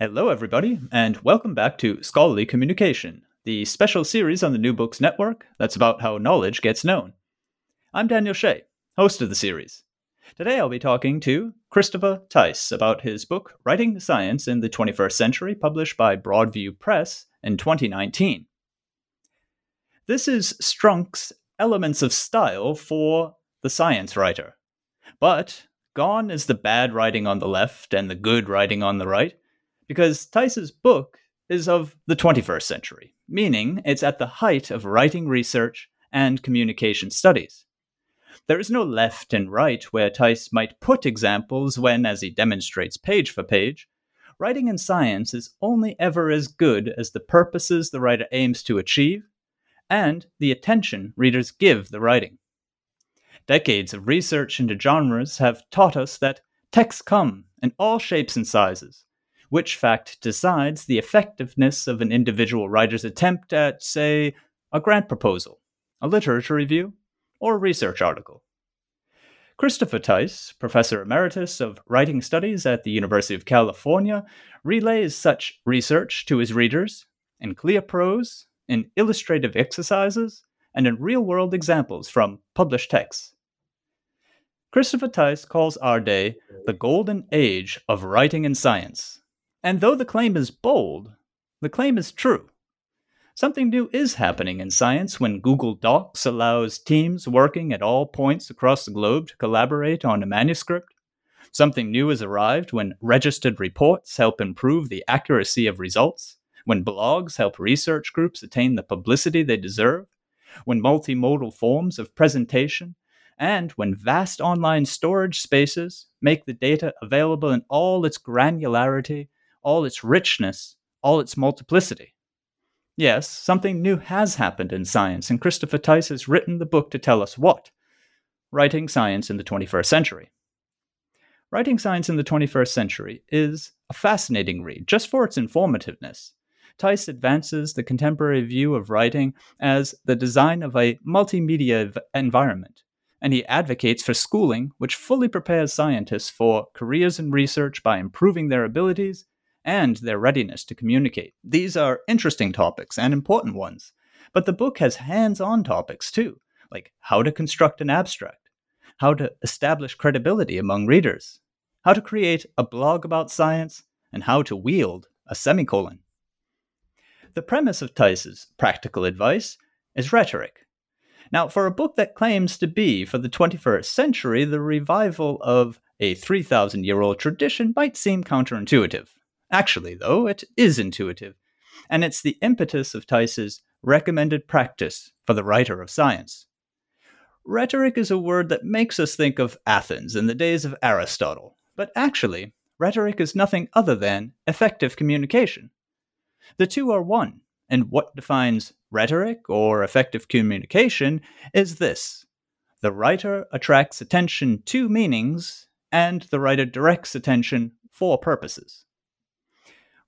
Hello, everybody, and welcome back to Scholarly Communication, the special series on the New Books Network that's about how knowledge gets known. I'm Daniel Shea, host of the series. Today I'll be talking to Christopher Thaiss about his book Writing Science in the 21st Century, published by Broadview Press in 2019. This is Strunk's Elements of Style for the science writer. But gone is the bad writing on the left and the good writing on the right because Thaiss's book is of the 21st century, meaning it's at the height of writing research and communication studies. There is no left and right where Thaiss might put examples when, as he demonstrates page for page, writing in science is only ever as good as the purposes the writer aims to achieve and the attention readers give the writing. Decades of research into genres have taught us that texts come in all shapes and sizes, which fact decides the effectiveness of an individual writer's attempt at, say, a grant proposal, a literature review, or a research article. Christopher Thaiss, Professor Emeritus of Writing Studies at the University of California, relays such research to his readers in clear prose, in illustrative exercises, and in real world examples from published texts. Christopher Thaiss calls our day the golden age of writing in science, and though the claim is bold, the claim is true. Something new is happening in science when Google Docs allows teams working at all points across the globe to collaborate on a manuscript. Something new has arrived when registered reports help improve the accuracy of results, when blogs help research groups attain the publicity they deserve, when multimodal forms of presentation, and when vast online storage spaces make the data available in all its granularity all its richness, all its multiplicity. Yes, something new has happened in science, and Christopher Thaiss has written the book to tell us what Writing Science in the 21st Century. Writing Science in the 21st Century is a fascinating read just for its informativeness. Thaiss advances the contemporary view of writing as the design of a multimedia environment, and he advocates for schooling which fully prepares scientists for careers in research by improving their abilities and their readiness to communicate. These are interesting topics and important ones, but the book has hands on topics too, like how to construct an abstract, how to establish credibility among readers, how to create a blog about science, and how to wield a semicolon. The premise of Thaiss's practical advice is rhetoric. Now, for a book that claims to be, for the 21st century, the revival of a 3,000 year old tradition might seem counterintuitive. Actually, though, it is intuitive, and it's the impetus of Thaiss's recommended practice for the writer of science. Rhetoric is a word that makes us think of Athens in the days of Aristotle, but actually, rhetoric is nothing other than effective communication. The two are one, and what defines rhetoric or effective communication is this the writer attracts attention to meanings, and the writer directs attention for purposes.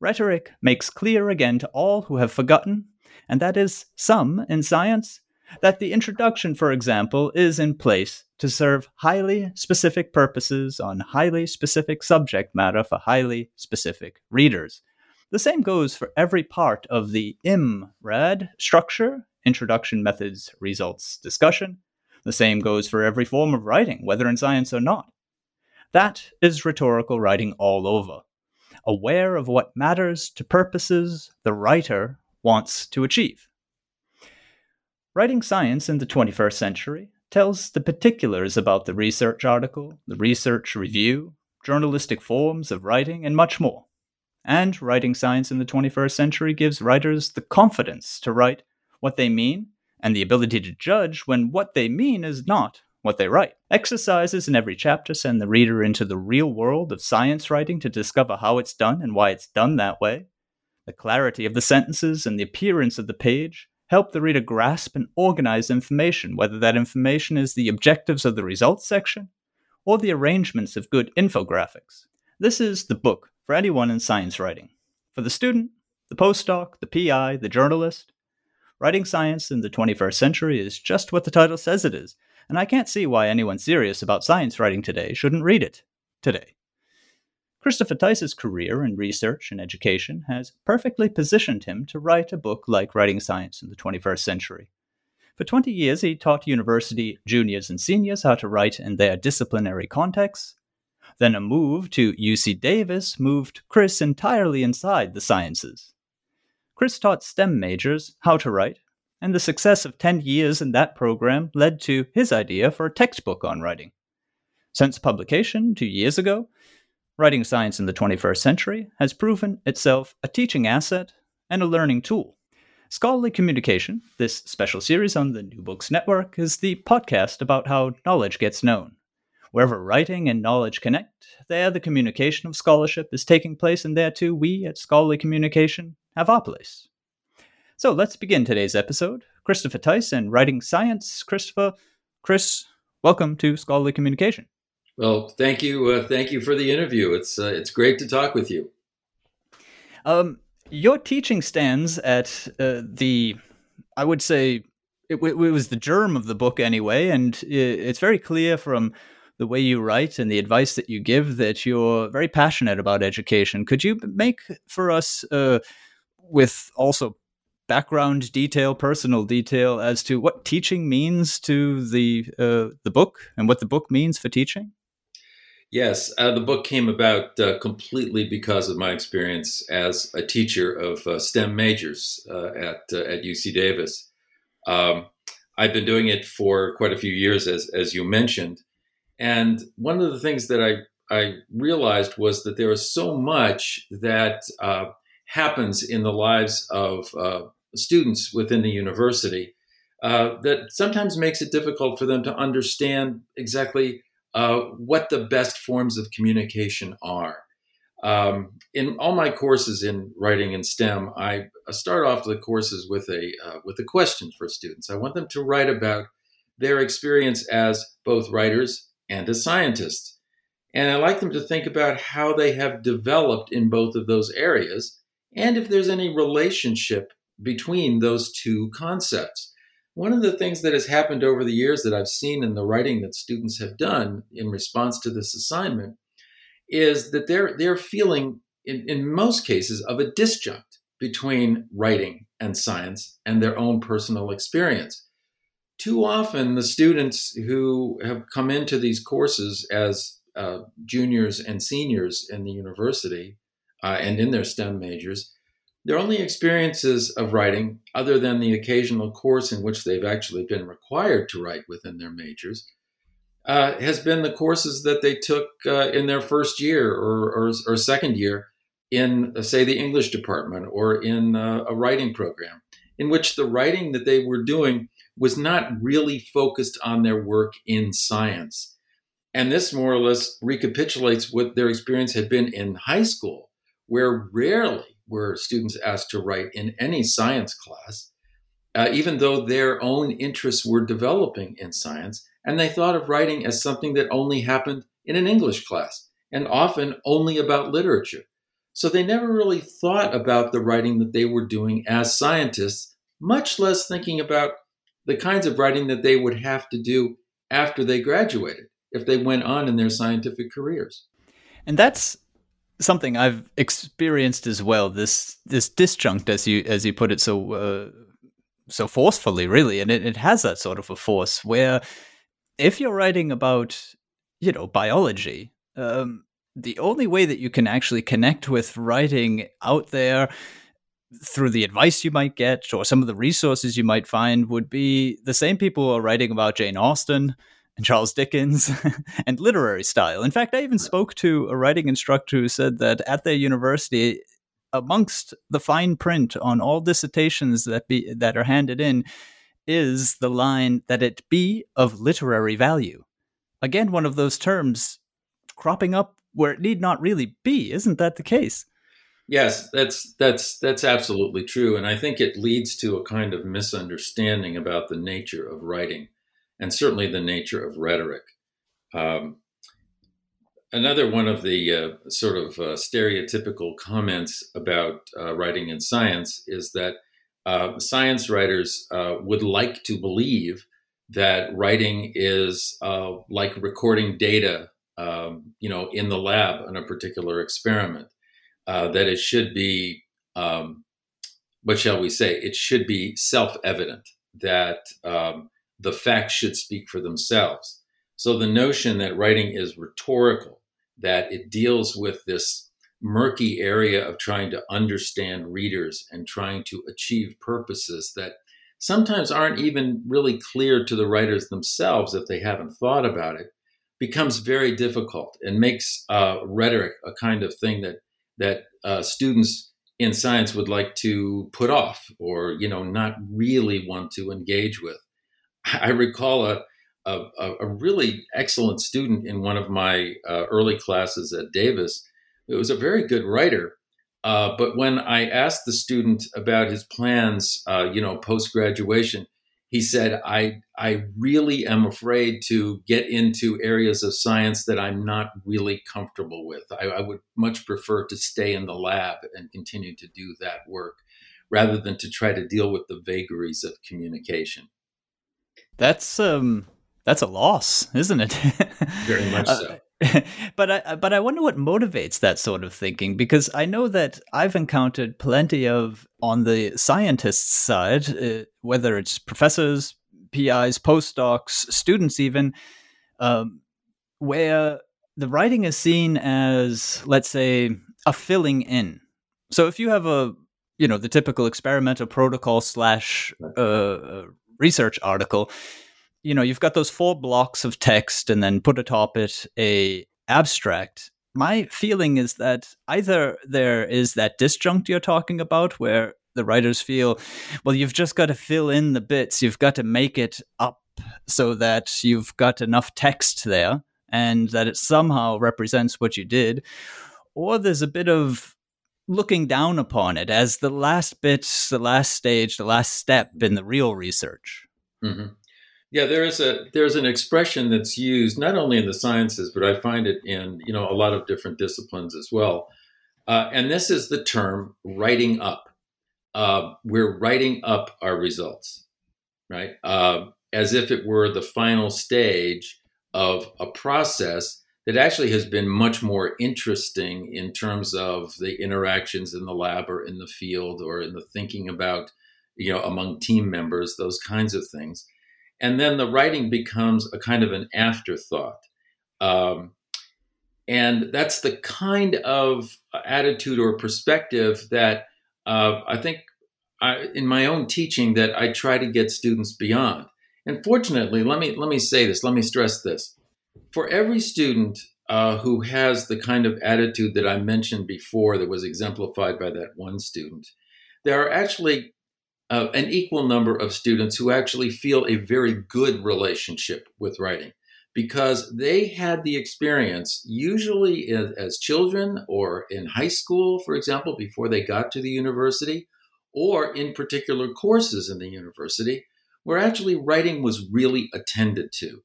Rhetoric makes clear again to all who have forgotten, and that is some in science, that the introduction, for example, is in place to serve highly specific purposes on highly specific subject matter for highly specific readers. The same goes for every part of the IMRAD structure introduction, methods, results, discussion. The same goes for every form of writing, whether in science or not. That is rhetorical writing all over aware of what matters to purposes the writer wants to achieve. Writing science in the 21st century tells the particulars about the research article, the research review, journalistic forms of writing, and much more. And writing science in the 21st century gives writers the confidence to write what they mean and the ability to judge when what they mean is not what they write. Exercises in every chapter send the reader into the real world of science writing to discover how it's done and why it's done that way. The clarity of the sentences and the appearance of the page help the reader grasp and organize information, whether that information is the objectives of the results section or the arrangements of good infographics. This is the book for anyone in science writing. For the student, the postdoc, the PI, the journalist, writing science in the 21st century is just what the title says it is and I can't see why anyone serious about science writing today shouldn't read it today. Christopher Thaiss's career in research and education has perfectly positioned him to write a book like Writing Science in the 21st Century. For 20 years, he taught university juniors and seniors how to write in their disciplinary contexts. Then a move to UC Davis moved Chris entirely inside the sciences. Chris taught STEM majors how to write and the success of 10 years in that program led to his idea for a textbook on writing. Since publication two years ago, Writing Science in the 21st Century has proven itself a teaching asset and a learning tool. Scholarly Communication, this special series on the New Books Network, is the podcast about how knowledge gets known. Wherever writing and knowledge connect, there the communication of scholarship is taking place, and there too we at Scholarly Communication have our place. So let's begin today's episode. Christopher Thaiss, Writing Science. Christopher, Chris, welcome to Scholarly Communication. Well, thank you, uh, thank you for the interview. It's uh, it's great to talk with you. Um, your teaching stands at uh, the, I would say, it, it, was the germ of the book anyway, and it's very clear from the way you write and the advice that you give that you're very passionate about education. Could you make for us, uh, with also background detail, personal detail as to what teaching means to the uh, the book and what the book means for teaching? Yes, uh, the book came about uh, completely because of my experience as a teacher of uh, STEM majors uh, at uh, at UC Davis. Um, I've been doing it for quite a few years, as as you mentioned, and one of the things that I I realized was that there is so much that happens in the lives of students within the university uh, that sometimes makes it difficult for them to understand exactly uh, what the best forms of communication are. Um, in all my courses in writing and STEM, I start off the courses with a uh, with a question for students. I want them to write about their experience as both writers and as scientists, and I like them to think about how they have developed in both of those areas, and if there's any relationship between those two concepts. One of the things that has happened over the years that I've seen in the writing that students have done in response to this assignment is that they're they're feeling in, in most cases of a disjunct between writing and science and their own personal experience. Too often, the students who have come into these courses as uh, juniors and seniors in the university uh, and in their STEM majors their only experiences of writing, other than the occasional course in which they've actually been required to write within their majors, uh, has been the courses that they took uh, in their first year or, or, or second year in, uh, say, the English department or in uh, a writing program, in which the writing that they were doing was not really focused on their work in science. And this more or less recapitulates what their experience had been in high school, where rarely were students asked to write in any science class, uh, even though their own interests were developing in science. And they thought of writing as something that only happened in an English class and often only about literature. So they never really thought about the writing that they were doing as scientists, much less thinking about the kinds of writing that they would have to do after they graduated if they went on in their scientific careers. And that's something I've experienced as well. This this disjunct, as you as you put it so uh, so forcefully, really, and it, it has that sort of a force where if you're writing about you know biology, um, the only way that you can actually connect with writing out there through the advice you might get or some of the resources you might find would be the same people who are writing about Jane Austen and Charles Dickens and literary style. In fact, I even spoke to a writing instructor who said that at their university, amongst the fine print on all dissertations that be that are handed in, is the line that it be of literary value? Again, one of those terms cropping up where it need not really be. Isn't that the case? Yes, that's that's that's absolutely true, and I think it leads to a kind of misunderstanding about the nature of writing, and certainly the nature of rhetoric. Um, another one of the uh, sort of uh, stereotypical comments about uh, writing in science is that uh, science writers uh, would like to believe that writing is uh, like recording data, um, you know, in the lab on a particular experiment that it should be, um, what shall we say? It should be self evident that um, the facts should speak for themselves. So the notion that writing is rhetorical, that it deals with this murky area of trying to understand readers and trying to achieve purposes that sometimes aren't even really clear to the writers themselves if they haven't thought about it becomes very difficult and makes uh, rhetoric a kind of thing that that uh, students in science would like to put off or you know not really want to engage with. I recall a a, a really excellent student in one of my uh, early classes at Davis. It was a very good writer, uh, but when I asked the student about his plans, uh, you know, post graduation, he said, I, I really am afraid to get into areas of science that I'm not really comfortable with. I, I, would much prefer to stay in the lab and continue to do that work rather than to try to deal with the vagaries of communication. That's um that's a loss, isn't it? Very much uh, so. but I but I wonder what motivates that sort of thinking because I know that I've encountered plenty of on the scientists side, uh, whether it's professors, PIs, postdocs, students, even, um, where the writing is seen as let's say a filling in. So if you have a you know the typical experimental protocol slash uh, uh research article you know you've got those four blocks of text and then put atop it a abstract. My feeling is that either there is that disjunct you're talking about where the writers feel well you've just got to fill in the bits you've got to make it up so that you've got enough text there and that it somehow represents what you did. Or there's a bit of looking down upon it as the last bit the last stage the last step in the real research mm-hmm. Yeah, there is a there's an expression that's used not only in the sciences, but I find it in you know a lot of different disciplines as well. Uh, and this is the term writing up. Uh, we're writing up our results, right? Uh, as if it were the final stage of a process that actually has been much more interesting in terms of the interactions in the lab or in the field or in the thinking about, you know, among team members, those kinds of things and then the writing becomes a kind of an afterthought. Um, and that's the kind of attitude or perspective that uh, I think I, in my own teaching that I try to get students beyond. And fortunately, let me let me say this. Let me stress this: for every student uh, who has the kind of attitude that I mentioned before, that was exemplified by that one student, there are actually uh, an equal number of students who actually feel a very good relationship with writing because they had the experience, usually as, as children or in high school, for example, before they got to the university, or in particular courses in the university, where actually writing was really attended to.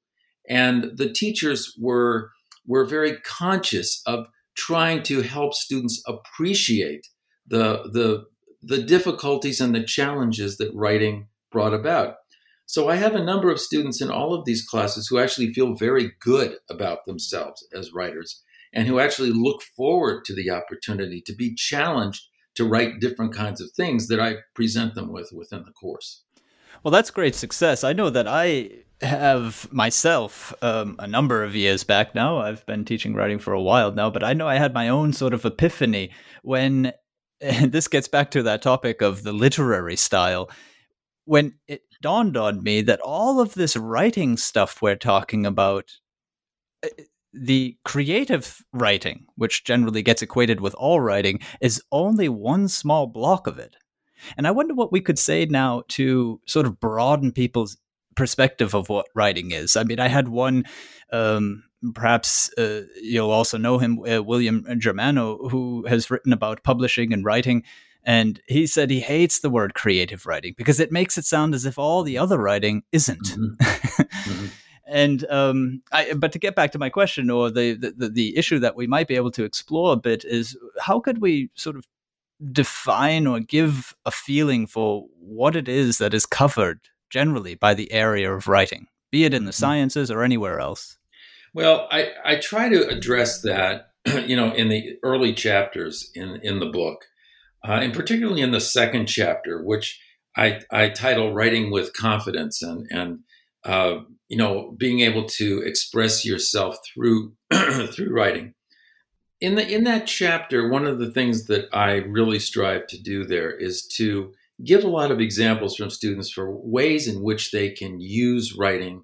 And the teachers were, were very conscious of trying to help students appreciate the, the the difficulties and the challenges that writing brought about. So I have a number of students in all of these classes who actually feel very good about themselves as writers and who actually look forward to the opportunity to be challenged to write different kinds of things that I present them with within the course. Well, that's great success. I know that I have myself um, a number of years back now. I've been teaching writing for a while now, but I know I had my own sort of epiphany when this gets back to that topic of the literary style. When it dawned on me that all of this writing stuff we're talking about, eh, the creative writing, which generally gets equated with all writing, is only one small block of it. And I wonder what we could say now to sort of broaden people's perspective of what writing is. I mean, I had one, um, perhaps uh, you'll also know him, uh, William Germano, who has written about publishing and writing. And he said he hates the word creative writing because it makes it sound as if all the other writing isn't. Mm-hmm. mm-hmm. And um, I, but to get back to my question or the, the the issue that we might be able to explore a bit is how could we sort of define or give a feeling for what it is that is covered generally by the area of writing, be it in the mm-hmm. sciences or anywhere else? Well, I, I try to address that, you know, in the early chapters in, in the book, uh, and particularly in the second chapter, which I, I title "Writing with Confidence," and and uh, you know, being able to express yourself through through writing. In the in that chapter, one of the things that I really strive to do there is to give a lot of examples from students for ways in which they can use writing,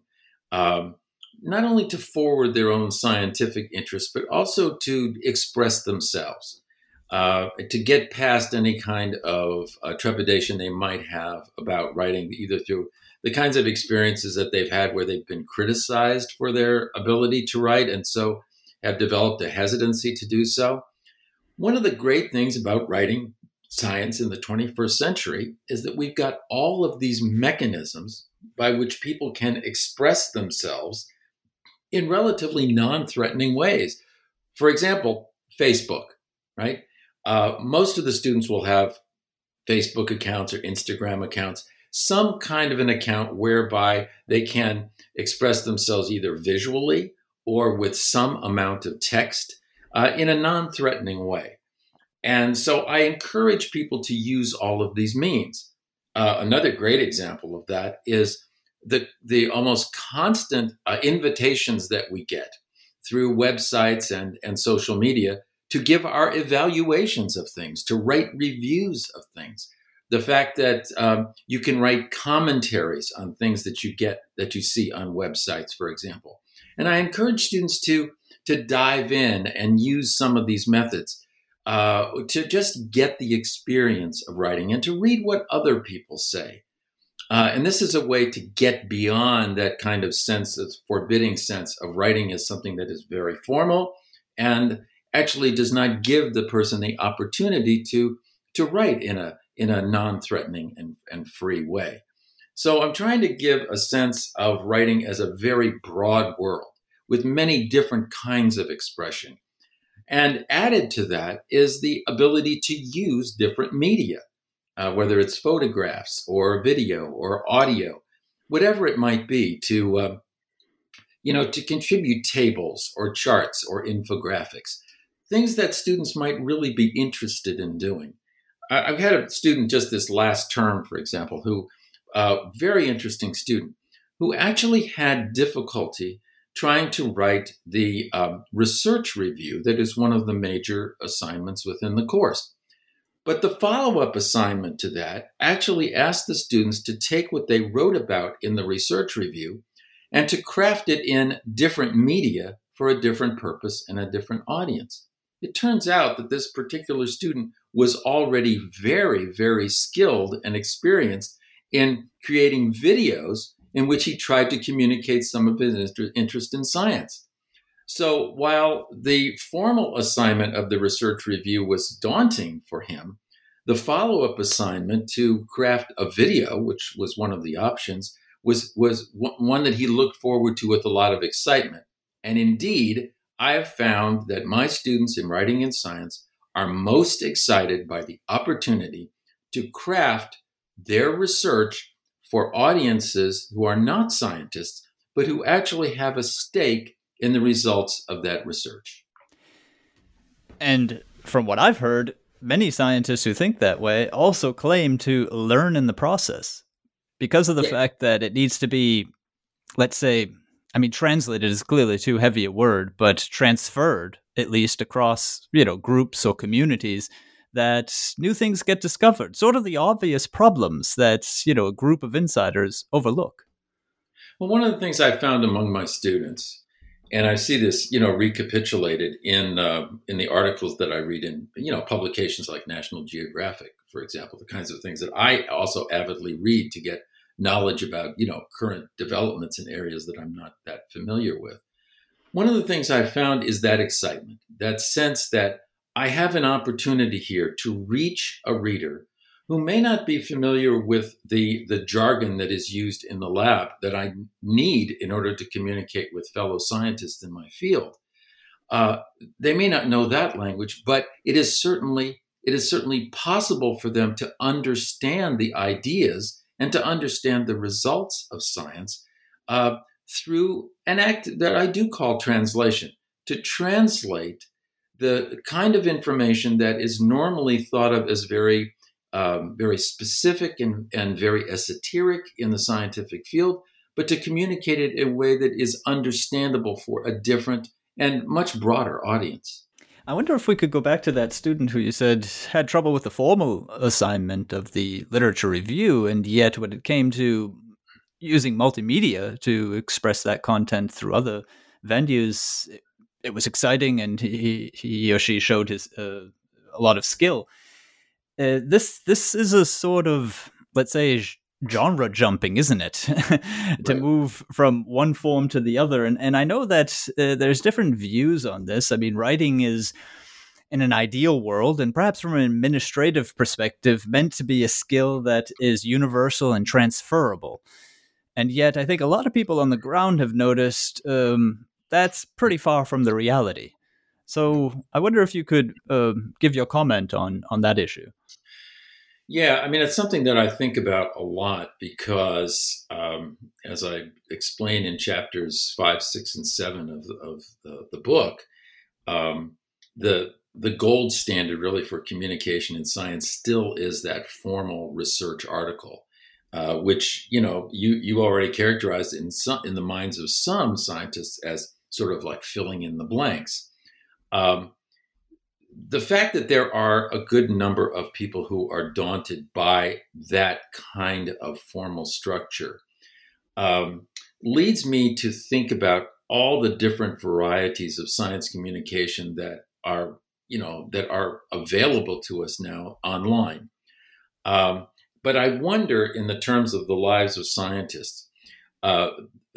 um, not only to forward their own scientific interests, but also to express themselves, uh, to get past any kind of uh, trepidation they might have about writing, either through the kinds of experiences that they've had where they've been criticized for their ability to write and so have developed a hesitancy to do so. One of the great things about writing science in the 21st century is that we've got all of these mechanisms by which people can express themselves in relatively non threatening ways. For example, Facebook, right? Uh, most of the students will have Facebook accounts or Instagram accounts some kind of an account whereby they can express themselves either visually or with some amount of text uh, in a non threatening way. And so I encourage people to use all of these means. Uh, another great example of that is the, the almost constant uh, invitations that we get through websites and, and social media to give our evaluations of things, to write reviews of things the fact that um, you can write commentaries on things that you get that you see on websites, for example. And I encourage students to to dive in and use some of these methods uh, to just get the experience of writing and to read what other people say. Uh, and this is a way to get beyond that kind of sense, of forbidding sense of writing as something that is very formal and actually does not give the person the opportunity to to write in a in a non threatening and, and free way. So I'm trying to give a sense of writing as a very broad world with many different kinds of expression. And added to that is the ability to use different media, uh, whether it's photographs or video or audio, whatever it might be, to uh, you know to contribute tables or charts or infographics, things that students might really be interested in doing. I've had a student just this last term, for example, who, uh, very interesting student, who actually had difficulty trying to write the um, research review that is one of the major assignments within the course. But the follow up assignment to that actually asked the students to take what they wrote about in the research review and to craft it in different media for a different purpose and a different audience. It turns out that this particular student was already very, very skilled and experienced in creating videos in which he tried to communicate some of his interest in science. So while the formal assignment of the research review was daunting for him, the follow up assignment to craft a video, which was one of the options, was, was one that he looked forward to with a lot of excitement. And indeed, I have found that my students in writing and science are most excited by the opportunity to craft their research for audiences who are not scientists, but who actually have a stake in the results of that research. And from what I've heard, many scientists who think that way also claim to learn in the process because of the yeah. fact that it needs to be, let's say, I mean, translated is clearly too heavy a word, but transferred at least across, you know, groups or communities that new things get discovered. Sort of the obvious problems that, you know, a group of insiders overlook. Well, one of the things I found among my students and I see this, you know, recapitulated in uh, in the articles that I read in, you know, publications like National Geographic, for example, the kinds of things that I also avidly read to get knowledge about, you know, current developments in areas that I'm not that familiar with. One of the things I've found is that excitement, that sense that I have an opportunity here to reach a reader who may not be familiar with the, the jargon that is used in the lab that I need in order to communicate with fellow scientists in my field. Uh, they may not know that language, but it is certainly it is certainly possible for them to understand the ideas and to understand the results of science uh, through an act that I do call translation. To translate the kind of information that is normally thought of as very um, very specific and, and very esoteric in the scientific field, but to communicate it in a way that is understandable for a different and much broader audience. I wonder if we could go back to that student who you said had trouble with the formal assignment of the literature review, and yet when it came to using multimedia to express that content through other venues, it was exciting, and he he or she showed his uh, a lot of skill. Uh, this this is a sort of let's say genre jumping, isn't it? to right. move from one form to the other, and and I know that uh, there's different views on this. I mean, writing is in an ideal world, and perhaps from an administrative perspective, meant to be a skill that is universal and transferable. And yet, I think a lot of people on the ground have noticed um, that's pretty far from the reality. So I wonder if you could uh, give your comment on on that issue. Yeah, I mean, it's something that I think about a lot because, um, as I explain in chapters five, six, and seven of of the, the book, um, the the gold standard really for communication in science still is that formal research article, uh, which you know you you already characterized in some in the minds of some scientists as sort of like filling in the blanks. Um, the fact that there are a good number of people who are daunted by that kind of formal structure um, leads me to think about all the different varieties of science communication that are you know that are available to us now online um, but i wonder in the terms of the lives of scientists uh,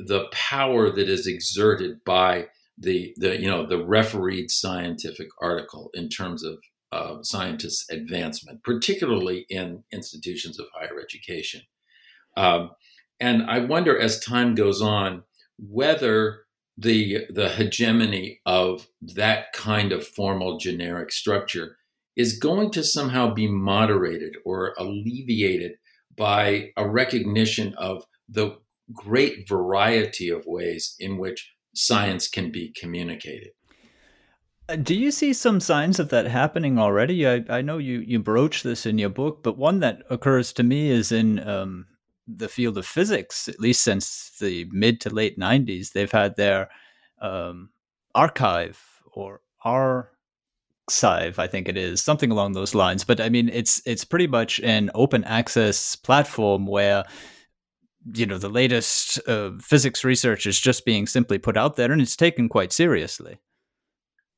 the power that is exerted by the the you know the refereed scientific article in terms of uh, scientists' advancement, particularly in institutions of higher education. Um, and I wonder, as time goes on, whether the the hegemony of that kind of formal generic structure is going to somehow be moderated or alleviated by a recognition of the great variety of ways in which science can be communicated. Uh, do you see some signs of that happening already? I, I know you, you broach this in your book, but one that occurs to me is in um, the field of physics, at least since the mid to late 90s. They've had their um, arXiv or arXiv, I think it is, something along those lines. But I mean, it's it's pretty much an open access platform where you know the latest uh, physics research is just being simply put out there and it's taken quite seriously.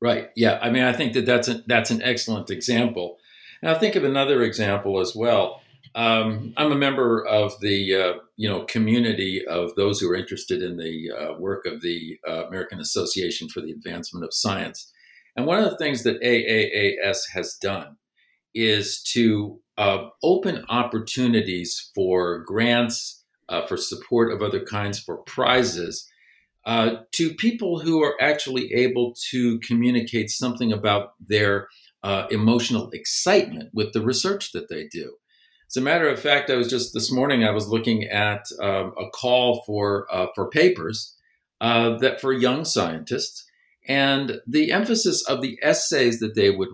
Right. Yeah. I mean i think that that's a, that's an excellent example. And i think of another example as well. Um, i'm a member of the uh, you know community of those who are interested in the uh, work of the uh, american association for the advancement of science. And one of the things that aaas has done is to uh, open opportunities for grants uh, for support of other kinds, for prizes, uh, to people who are actually able to communicate something about their uh, emotional excitement with the research that they do. As a matter of fact, I was just this morning I was looking at um, a call for uh, for papers uh, that for young scientists, and the emphasis of the essays that they would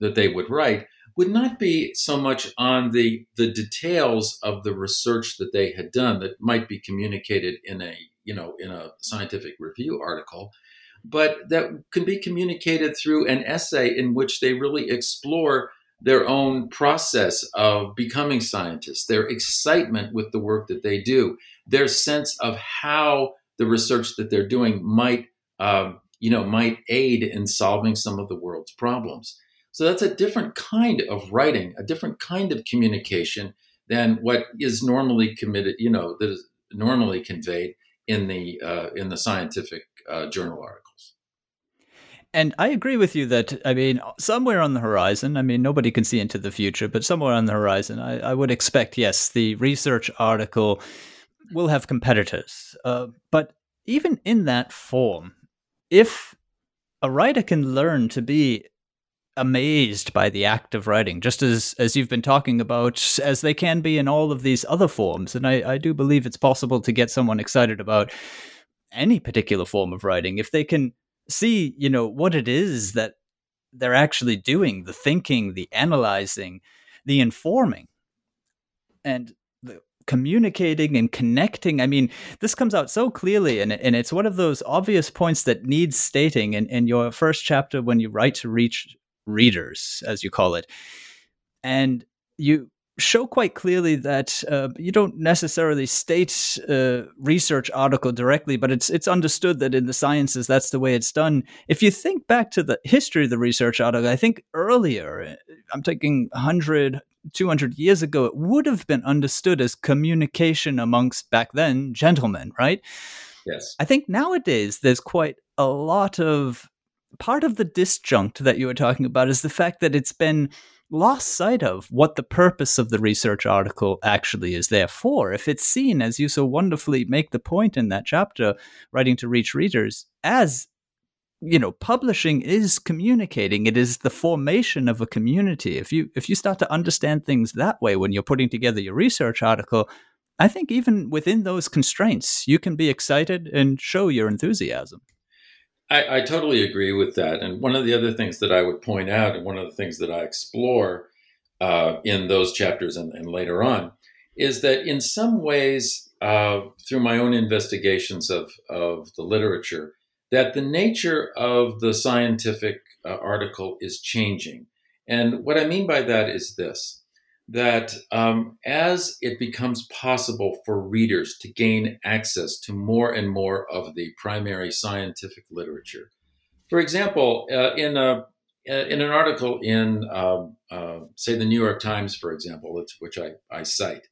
that they would write would not be so much on the the details of the research that they had done that might be communicated in a you know in a scientific review article but that can be communicated through an essay in which they really explore their own process of becoming scientists their excitement with the work that they do their sense of how the research that they're doing might um, you know, might aid in solving some of the world's problems. So that's a different kind of writing, a different kind of communication than what is normally committed, you know, that is normally conveyed in the uh, in the scientific uh, journal articles. And I agree with you that I mean, somewhere on the horizon, I mean, nobody can see into the future, but somewhere on the horizon, I, I would expect, yes, the research article will have competitors. Uh, but even in that form, if a writer can learn to be amazed by the act of writing, just as as you've been talking about, as they can be in all of these other forms. And I, I do believe it's possible to get someone excited about any particular form of writing if they can see, you know, what it is that they're actually doing, the thinking, the analyzing, the informing. And the communicating and connecting. I mean, this comes out so clearly, and, and it's one of those obvious points that needs stating in, in your first chapter when you write to reach readers, as you call it. And you show quite clearly that uh, you don't necessarily state a research article directly, but it's it's understood that in the sciences that's the way it's done. If you think back to the history of the research article, I think earlier, I'm taking 100, 200 years ago, it would have been understood as communication amongst back then gentlemen, right? Yes. I think nowadays there's quite a lot of part of the disjunct that you were talking about is the fact that it's been lost sight of what the purpose of the research article actually is there for. If it's seen, as you so wonderfully make the point in that chapter, writing to reach readers, as you know publishing is communicating it is the formation of a community if you if you start to understand things that way when you're putting together your research article i think even within those constraints you can be excited and show your enthusiasm I, I, totally agree with that. And one of the other things that I would point out, and one of the things that I explore uh, in those chapters and, and, later on, is that in some ways, uh, through my own investigations of, of the literature, that the nature of the scientific uh, article is changing. And what I mean by that is this that um, as it becomes possible for readers to gain access to more and more of the primary scientific literature, for example, uh, in a uh, in an article in, um, uh, say, the New York Times, for example, which I, I cite,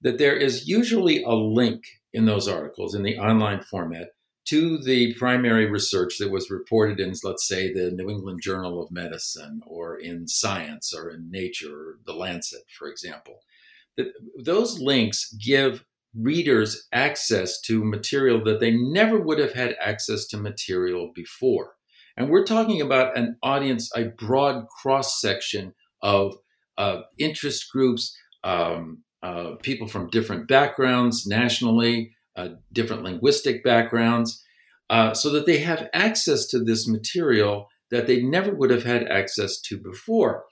that there is usually a link in those articles in the online format to the primary research that was reported in, let's say, the New England Journal of Medicine or in Science or in Nature or The Lancet, for example. That those links give readers access to material that they never would have had access to material before. And we're talking about an audience, a broad cross section of uh, interest groups, um, uh, people from different backgrounds nationally, uh, different linguistic backgrounds, uh, so that they have access to this material that they never would have had access to before.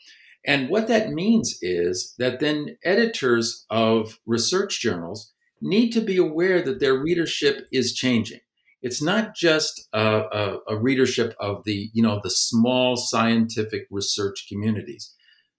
And what that means is that then editors of research journals need to be aware that their readership is changing. It's not just a, a, a readership of the, you know, the small scientific research communities.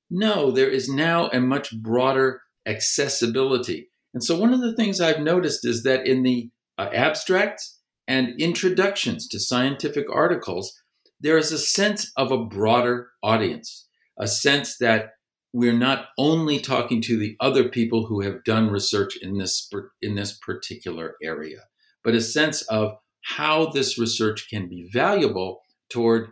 No, there is now a much broader accessibility and so, one of the things I've noticed is that in the uh, abstracts and introductions to scientific articles, there is a sense of a broader audience, a sense that we're not only talking to the other people who have done research in this in this particular area, but a sense of how this research can be valuable toward,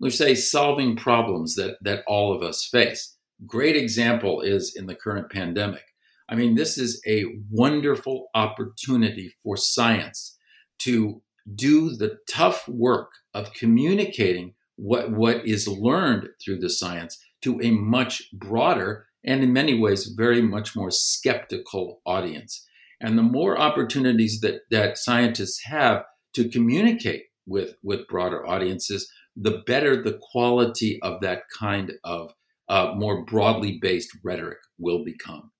let's say, solving problems that that all of us face. Great example is in the current pandemic. I mean, this is a wonderful opportunity for science to do the tough work of communicating what, what is learned through the science to a much broader and in many ways very much more skeptical audience. And the more opportunities that, that scientists have to communicate with, with broader audiences, the better the quality of that kind of uh, more broadly based rhetoric will become.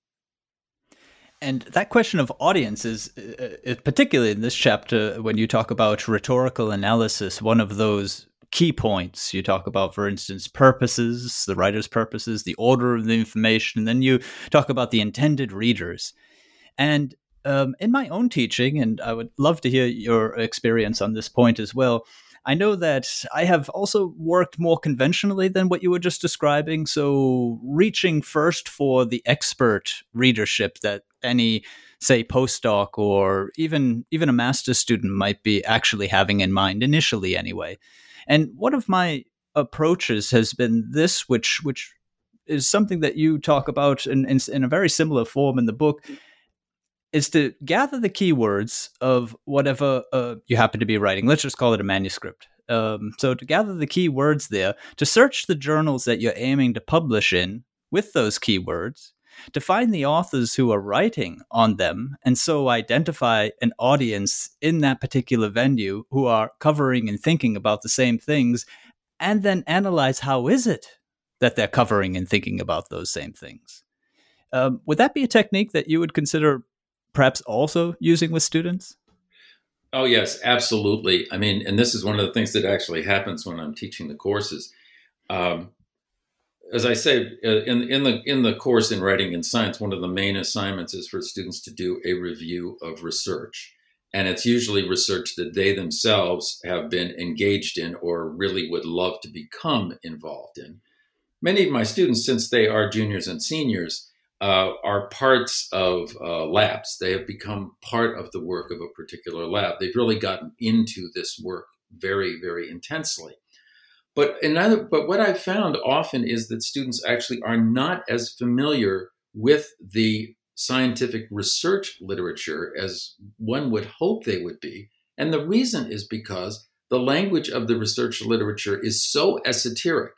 And that question of audience is, uh, uh, particularly in this chapter, when you talk about rhetorical analysis, one of those key points. You talk about, for instance, purposes, the writer's purposes, the order of the information, and then you talk about the intended readers. And um, in my own teaching, and I would love to hear your experience on this point as well, I know that I have also worked more conventionally than what you were just describing. So, reaching first for the expert readership that any, say, postdoc or even even a master's student might be actually having in mind initially, anyway. And one of my approaches has been this, which which is something that you talk about in, in, in a very similar form in the book is to gather the keywords of whatever uh, you happen to be writing. Let's just call it a manuscript. Um, so to gather the keywords there, to search the journals that you're aiming to publish in with those keywords, to find the authors who are writing on them, and so identify an audience in that particular venue who are covering and thinking about the same things, and then analyze how is it that they're covering and thinking about those same things. Um, would that be a technique that you would consider perhaps also using with students? Oh, yes, absolutely. I mean, and this is one of the things that actually happens when I'm teaching the courses. Um, as I say uh, in in the in the course in writing in science, one of the main assignments is for students to do a review of research, and it's usually research that they themselves have been engaged in or really would love to become involved in. Many of my students, since they are juniors and seniors, uh, are parts of uh, labs. They have become part of the work of a particular lab. They've really gotten into this work very, very intensely. But another, but what I've found often is that students actually are not as familiar with the scientific research literature as one would hope they would be. And the reason is because the language of the research literature is so esoteric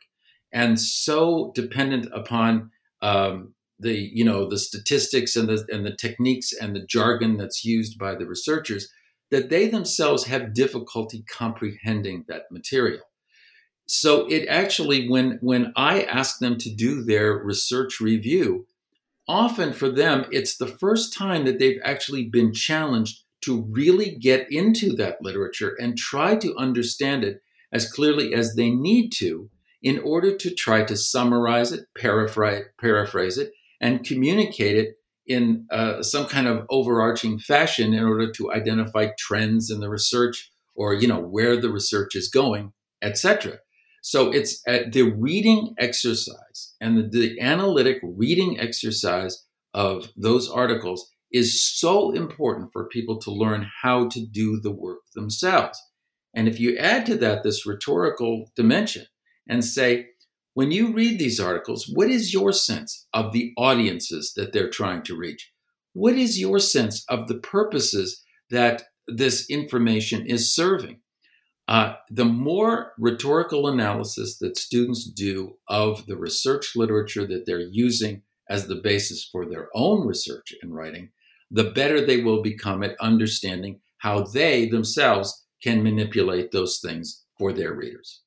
and so dependent upon um, the you know the statistics and the and the techniques and the jargon that's used by the researchers that they themselves have difficulty comprehending that material. So it actually when when i ask them to do their research review often for them it's the first time that they've actually been challenged to really get into that literature and try to understand it as clearly as they need to in order to try to summarize it paraphrase, paraphrase it and communicate it in uh, some kind of overarching fashion in order to identify trends in the research or you know where the research is going etc so it's uh, the reading exercise and the, the analytic reading exercise of those articles is so important for people to learn how to do the work themselves. And if you add to that this rhetorical dimension and say when you read these articles, what is your sense of the audiences that they're trying to reach? What is your sense of the purposes that this information is serving? Uh, the more rhetorical analysis that students do of the research literature that they're using as the basis for their own research and writing, the better they will become at understanding how they themselves can manipulate those things for their readers.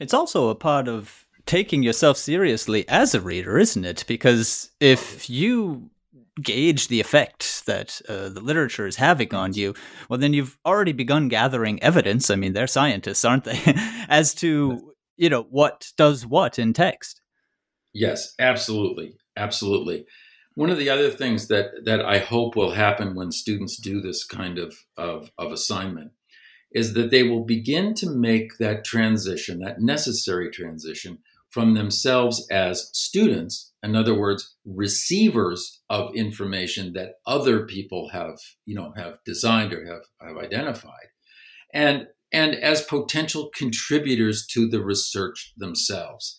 It's also a part of taking yourself seriously as a reader, isn't it? Because if you gauge the effect that uh, the literature is having on you, well, then you've already begun gathering evidence. I mean, they're scientists, aren't they? as to you know what does what in text. Yes, absolutely, absolutely. One of the other things that that I hope will happen when students do this kind of of, of assignment is that they will begin to make that transition, that necessary transition from themselves as students, in other words, receivers of information that other people have, you know, have designed or have, have identified, and and as potential contributors to the research themselves.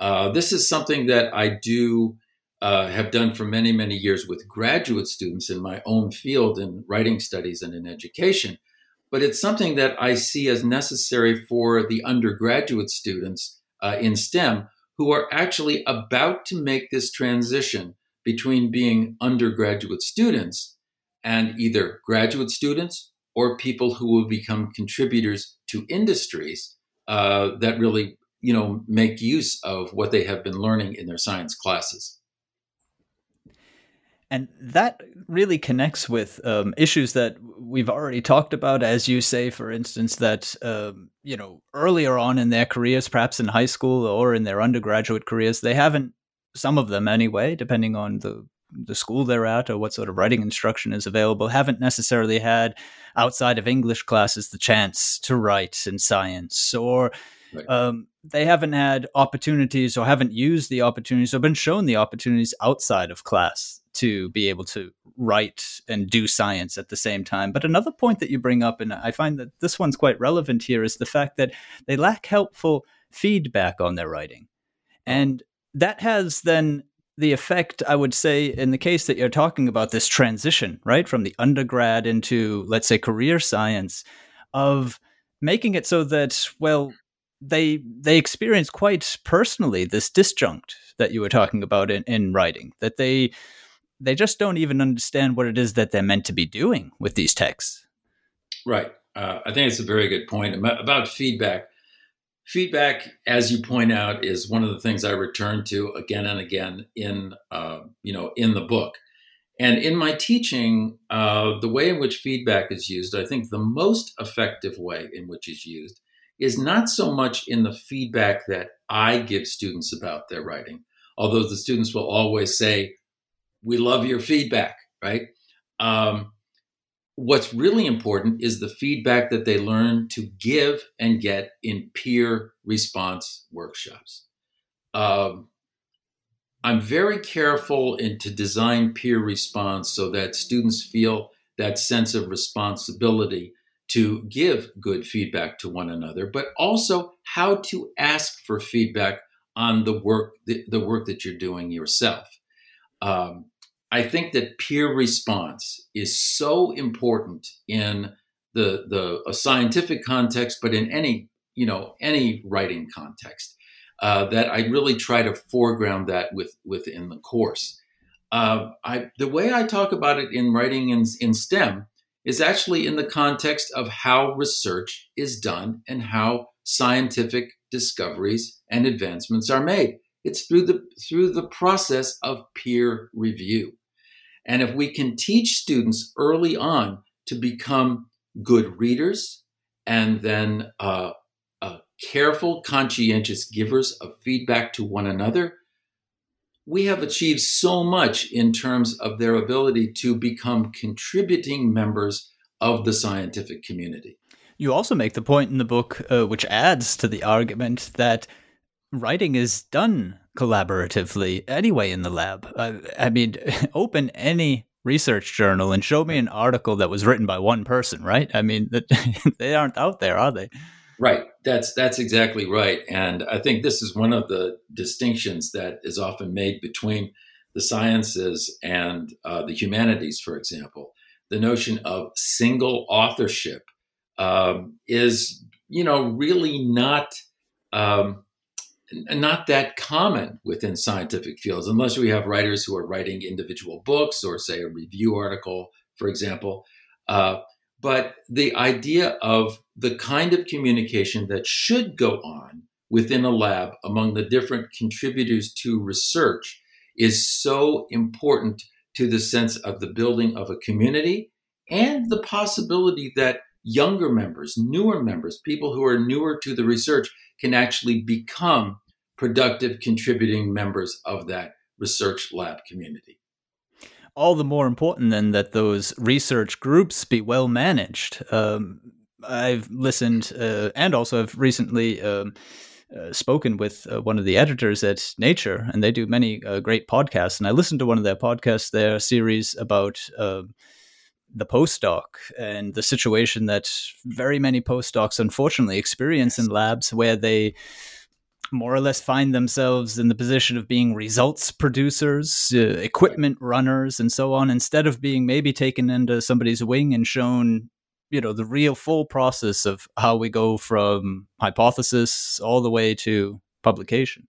Uh, this is something that I do uh, have done for many, many years with graduate students in my own field in writing studies and in education but it's something that I see as necessary for the undergraduate students uh, in STEM who are actually about to make this transition between being undergraduate students and either graduate students or people who will become contributors to industries uh, that really you know make use of what they have been learning in their science classes and that really connects with um, issues that we've already talked about, as you say, for instance, that um, you know earlier on in their careers, perhaps in high school or in their undergraduate careers, they haven't. Some of them, anyway, depending on the the school they're at or what sort of writing instruction is available haven't necessarily had outside of English classes the chance to write in science or right. um, they haven't had opportunities or haven't used the opportunities or been shown the opportunities outside of class to be able to write and do science at the same time. But another point that you bring up, and I find that this one's quite relevant here, is the fact that they lack helpful feedback on their writing. Oh. And that has then the effect, I would say, in the case that you're talking about this transition, right, from the undergrad into, let's say, career science, of making it so that, well, they they experience quite personally this disjunct that you were talking about in, in writing that they they just don't even understand what it is that they're meant to be doing with these texts. Right. Uh, I think it's a very good point about feedback. Feedback, as you point out, is one of the things I return to again and again in uh, you know in the book. And in my teaching, uh, the way in which feedback is used, I think the most effective way in which it's used is not so much in the feedback that I give students about their writing, although the students will always say, we love your feedback, right? Um, what's really important is the feedback that they learn to give and get in peer response workshops. Um, I'm very careful in to design peer response so that students feel that sense of responsibility to give good feedback to one another, but also how to ask for feedback on the work the, the work that you're doing yourself. Um, I think that peer response is so important in the the scientific context, but in any you know any writing context, uh, that I really try to foreground that with within the course. Uh, I the way I talk about it in writing in, in STEM is actually in the context of how research is done and how scientific discoveries and advancements are made. It's through the through the process of peer review. And if we can teach students early on to become good readers and then uh, uh, careful, conscientious givers of feedback to one another, we have achieved so much in terms of their ability to become contributing members of the scientific community. You also make the point in the book, uh, which adds to the argument that writing is done collaboratively anyway in the lab. I mean, open any research journal and show me an article that was written by one person, right? I mean, that they aren't out there, are they? Right. That's that's exactly right. And I think this is one of the distinctions that is often made between the sciences and uh, the humanities, for example. The notion of single authorship um, is, you know, really not um, not that common within scientific fields, unless we have writers who are writing individual books or, say, a review article, for example. Uh, but the idea of the kind of communication that should go on within a lab among the different contributors to research is so important to the sense of the building of a community and the possibility that younger members, newer members, people who are newer to the research can actually become productive contributing members of that research lab community. All the more important then that those research groups be well managed. Um, I've listened uh, and also have recently um, uh, spoken with uh, one of the editors at Nature, and they do many uh, great podcasts. And I listened to one of their podcasts, their series about um, the postdoc and the situation that very many postdocs unfortunately experience in labs where they more or less find themselves in the position of being results producers, uh, equipment runners, and so on, instead of being maybe taken into somebody's wing and shown, you know, the real full process of how we go from hypothesis all the way to publication.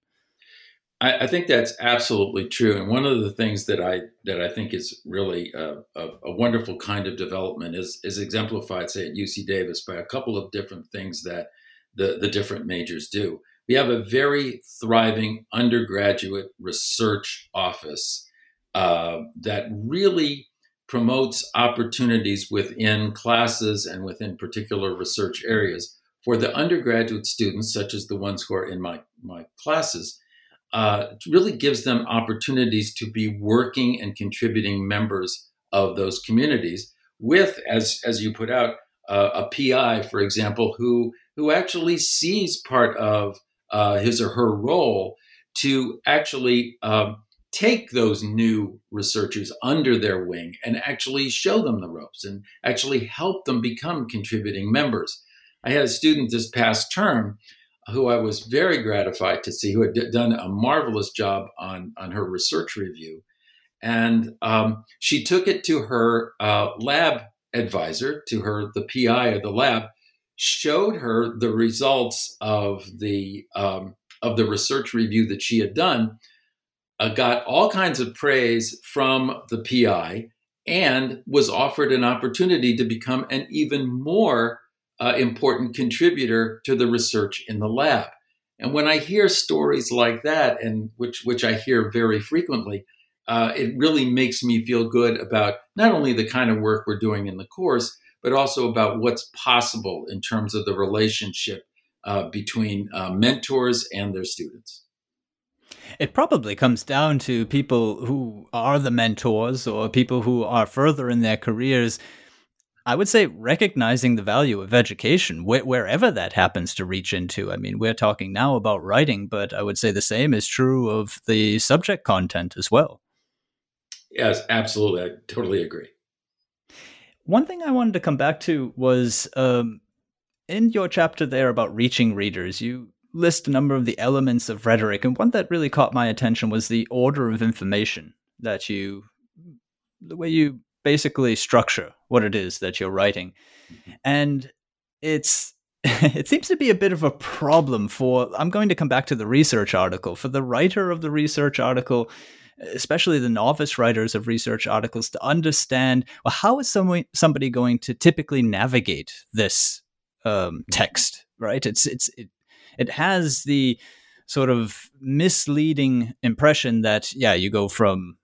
I, I, think that's absolutely true, and one of the things that I that I think is really a, a, a, wonderful kind of development is is exemplified, say, at UC Davis by a couple of different things that the the different majors do. We have a very thriving undergraduate research office uh, that really promotes opportunities within classes and within particular research areas for the undergraduate students, such as the ones who are in my my classes uh, really gives them opportunities to be working and contributing members of those communities with, as, as you put out, uh, a PI, for example, who, who actually sees part of uh, his or her role to actually um, take those new researchers under their wing and actually show them the ropes and actually help them become contributing members. I had a student this past term who I was very gratified to see, who had d- done a marvelous job on, on her research review. And um, she took it to her uh, lab advisor, to her, the PI of the lab, showed her the results of the, um, of the research review that she had done uh, got all kinds of praise from the PI and was offered an opportunity to become an even more uh, important contributor to the research in the lab. And when I hear stories like that, and which which I hear very frequently, uh, it really makes me feel good about not only the kind of work we're doing in the course, but also about what's possible in terms of the relationship uh, between uh, mentors and their students. It probably comes down to people who are the mentors or people who are further in their careers. I would say recognizing the value of education wh- wherever that happens to reach into. I mean, we're talking now about writing, but I would say the same is true of the subject content as well. Yes, absolutely. I totally agree. One thing I wanted to come back to was um, in your chapter there about reaching readers, you list a number of the elements of rhetoric, and one that really caught my attention was the order of information that you, the way you basically structure what it is that you're writing, mm-hmm. and it's it seems to be a bit of a problem for i'm going to come back to the research article for the writer of the research article especially the novice writers of research articles to understand well how is someone somebody going to typically navigate this um, mm-hmm. text right it's it's it, it has the sort of misleading impression that yeah you go from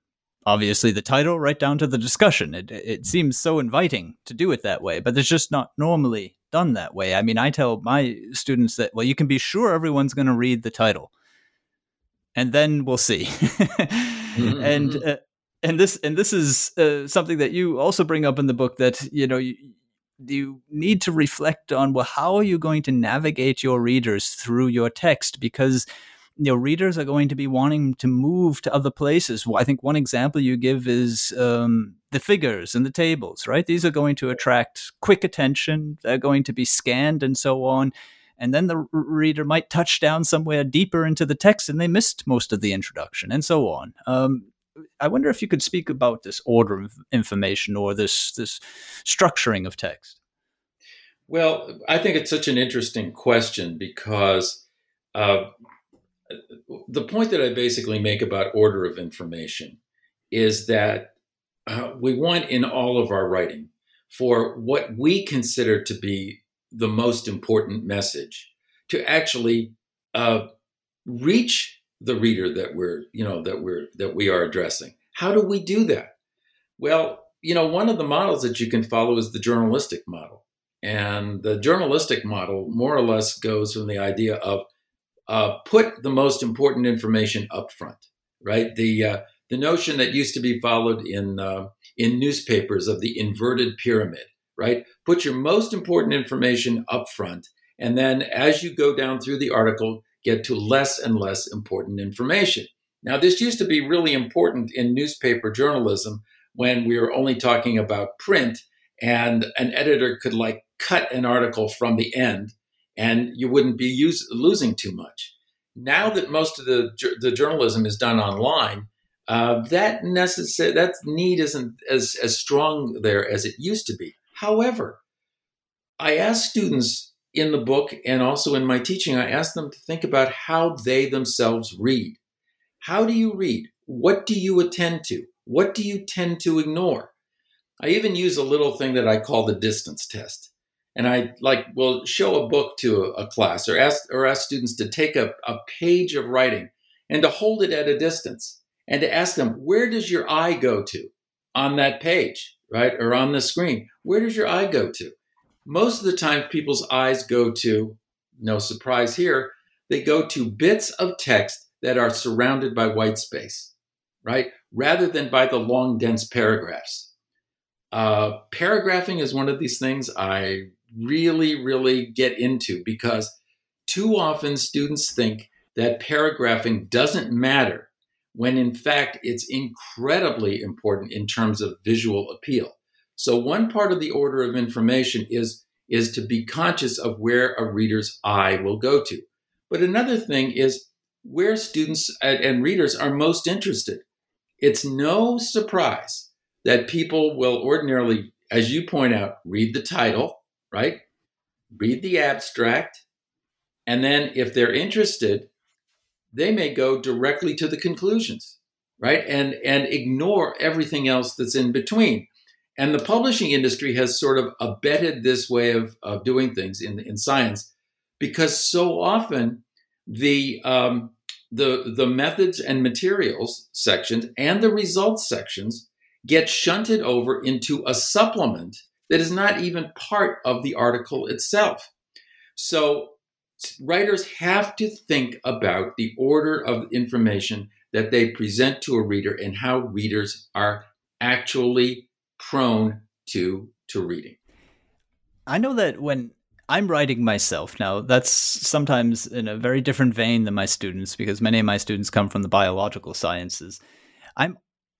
obviously the title right down to the discussion. It, it seems so inviting to do it that way but it's just not normally done that way. I mean i tell my students that well you can be sure everyone's going to read the title and then we'll see. Mm-hmm. and uh, and this and this is uh, something that you also bring up in the book that you know you, you need to reflect on well how are you going to navigate your readers through your text? Because you know readers are going to be wanting to move to other places. I think one example you give is um, the figures and the tables right? These are going to attract quick attention. They're going to be scanned and so on. And then the reader might touch down somewhere deeper into the text and they missed most of the introduction and so on. Um, I wonder if you could speak about this order of information or this this structuring of text. Well, I think it's such an interesting question because uh, the point that I basically make about order of information is that uh, we want in all of our writing for what we consider to be the most important message to actually uh, reach the reader that we're you know that we're that we are addressing. How do we do that? Well you know one of the models that you can follow is the journalistic model. And the journalistic model more or less goes from the idea of uh, put the most important information up front right the uh, the notion that used to be followed in uh, in newspapers of the inverted pyramid right put your most important information up front and then as you go down through the article get to less and less important information. Now, this used to be really important in newspaper journalism when we were only talking about print and an editor could like cut an article from the end and you wouldn't be use, losing too much. Now that most of the, the journalism is done online, uh, that necessary that need isn't as, as strong there as it used to be. However, I ask students in the book and also in my teaching, I ask them to think about how they themselves read. How do you read? What do you attend to? What do you tend to ignore? I even use a little thing that I call the distance test. And I like will show a book to a, a class or ask or ask students to take a, a page of writing and to hold it at a distance and to ask them, where does your eye go to on that page, right? Or on the screen? Where does your eye go to? most of the time people's eyes go to, no surprise here, they go to bits of text that are surrounded by white space, right? Rather than by the long, dense paragraphs. Uh, paragraphing is one of these things I really, really get into because too often students think that paragraphing doesn't matter when in fact it's incredibly important in terms of visual appeal. So one part of the order of information is is to be conscious of where a reader's eye will go to. But another thing is where students and readers are most interested. It's no surprise that people will ordinarily, as you point out, read the title, right? Read the abstract. And then if they're interested, they may go directly to the conclusions, right? And, and ignore everything else that's in between. And the publishing industry has sort of abetted this way of, of doing things in, in science because so often the, um, the, the methods and materials sections and the results sections get shunted over into a supplement that is not even part of the article itself. So writers have to think about the order of information that they present to a reader and how readers are actually prone to to reading. I know that when I'm writing myself now, that's sometimes in a very different vein than my students because many of my students come from the biological sciences. I'm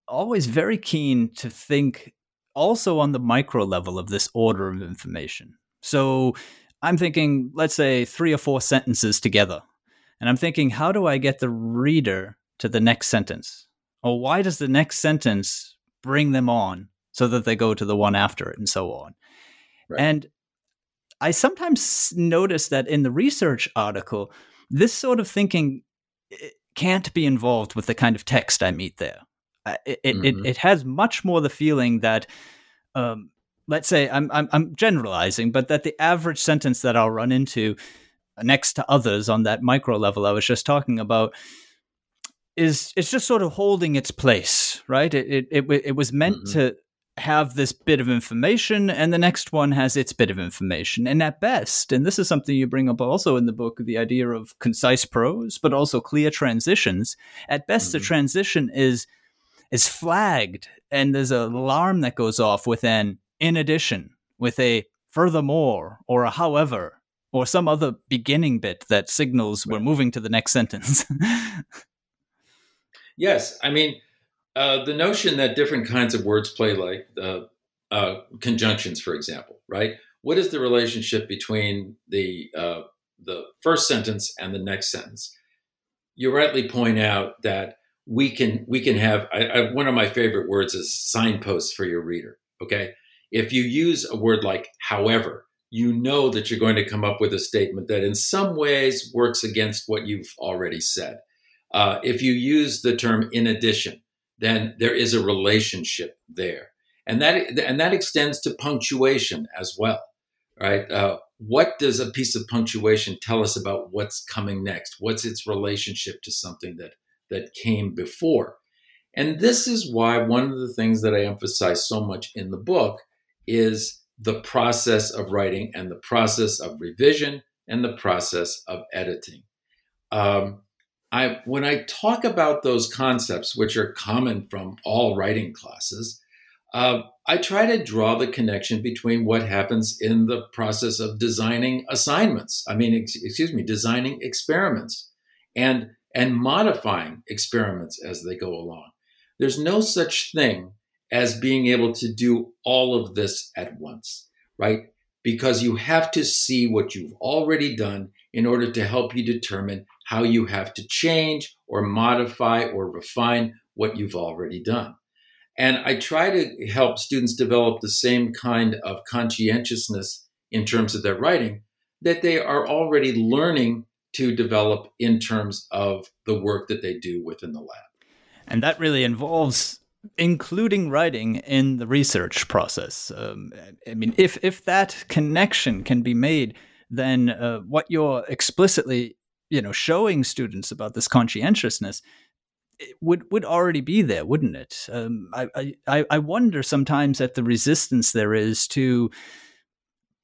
always very keen to think also on the micro level of this order of information. So I'm thinking, let's say, three or four sentences together. And I'm thinking, how do I get the reader to the next sentence? Or why does the next sentence bring them on? so that they go to the one after it and so on. Right. And I sometimes notice that in the research article, this sort of thinking eh, can't be involved with the kind of text I meet there. It, mm-hmm. it, it, has much more the feeling that, um, let's say, I'm, I'm, I'm generalizing, but that the average sentence that I'll run into next to others on that micro level I was just talking about is it's just sort of holding its place, right? It it it, it was meant mm-hmm. to have this bit of information and the next one has its bit of information and at best and this is something you bring up also in the book the idea of concise prose but also clear transitions at best mm-hmm. the transition is is flagged and there's an alarm that goes off with an in addition with a furthermore or a however or some other beginning bit that signals we're moving to the next sentence yes i mean uh, the notion that different kinds of words play like uh, uh, conjunctions, for example, right? What is the relationship between the uh, the first sentence and the next sentence? You rightly point out that we can we can have I, I, one of my favorite words is signposts for your reader. Okay, if you use a word like however, you know that you're going to come up with a statement that in some ways works against what you've already said. Uh, if you use the term in addition, then there is a relationship there. And that, and that extends to punctuation as well, right? Uh, what does a piece of punctuation tell us about what's coming next? What's its relationship to something that, that came before? And this is why one of the things that I emphasize so much in the book is the process of writing and the process of revision and the process of editing. Um, I when I talk about those concepts, which are common from all writing classes, uh, I try to draw the connection between what happens in the process of designing assignments. I mean, ex- excuse me, designing experiments and and modifying experiments as they go along. There's no such thing as being able to do all of this at once, right? Because you have to see what you've already done in order to help you determine how you have to change or modify or refine what you've already done. And I try to help students develop the same kind of conscientiousness in terms of their writing that they are already learning to develop in terms of the work that they do within the lab. And that really involves including writing in the research process. Um, I mean, if if that connection can be made, then uh, what you're explicitly you know showing students about this conscientiousness would would already be there, wouldn't it? Um, I, I I wonder sometimes at the resistance there is to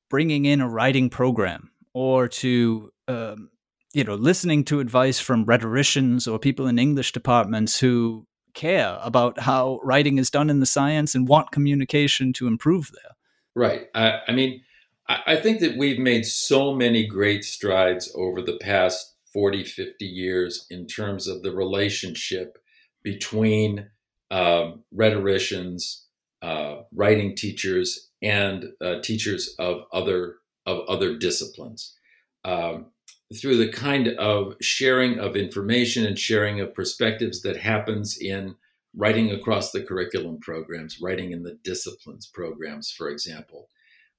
bringing in a writing program or to um, you know, listening to advice from rhetoricians or people in English departments who care about how writing is done in the science and want communication to improve there. Right. I, I mean, I think that we've made so many great strides over the past 40, 50 years in terms of the relationship between um, rhetoricians, uh, writing teachers, and uh, teachers of other of other disciplines. Um, through the kind of sharing of information and sharing of perspectives that happens in writing across the curriculum programs, writing in the disciplines programs, for example.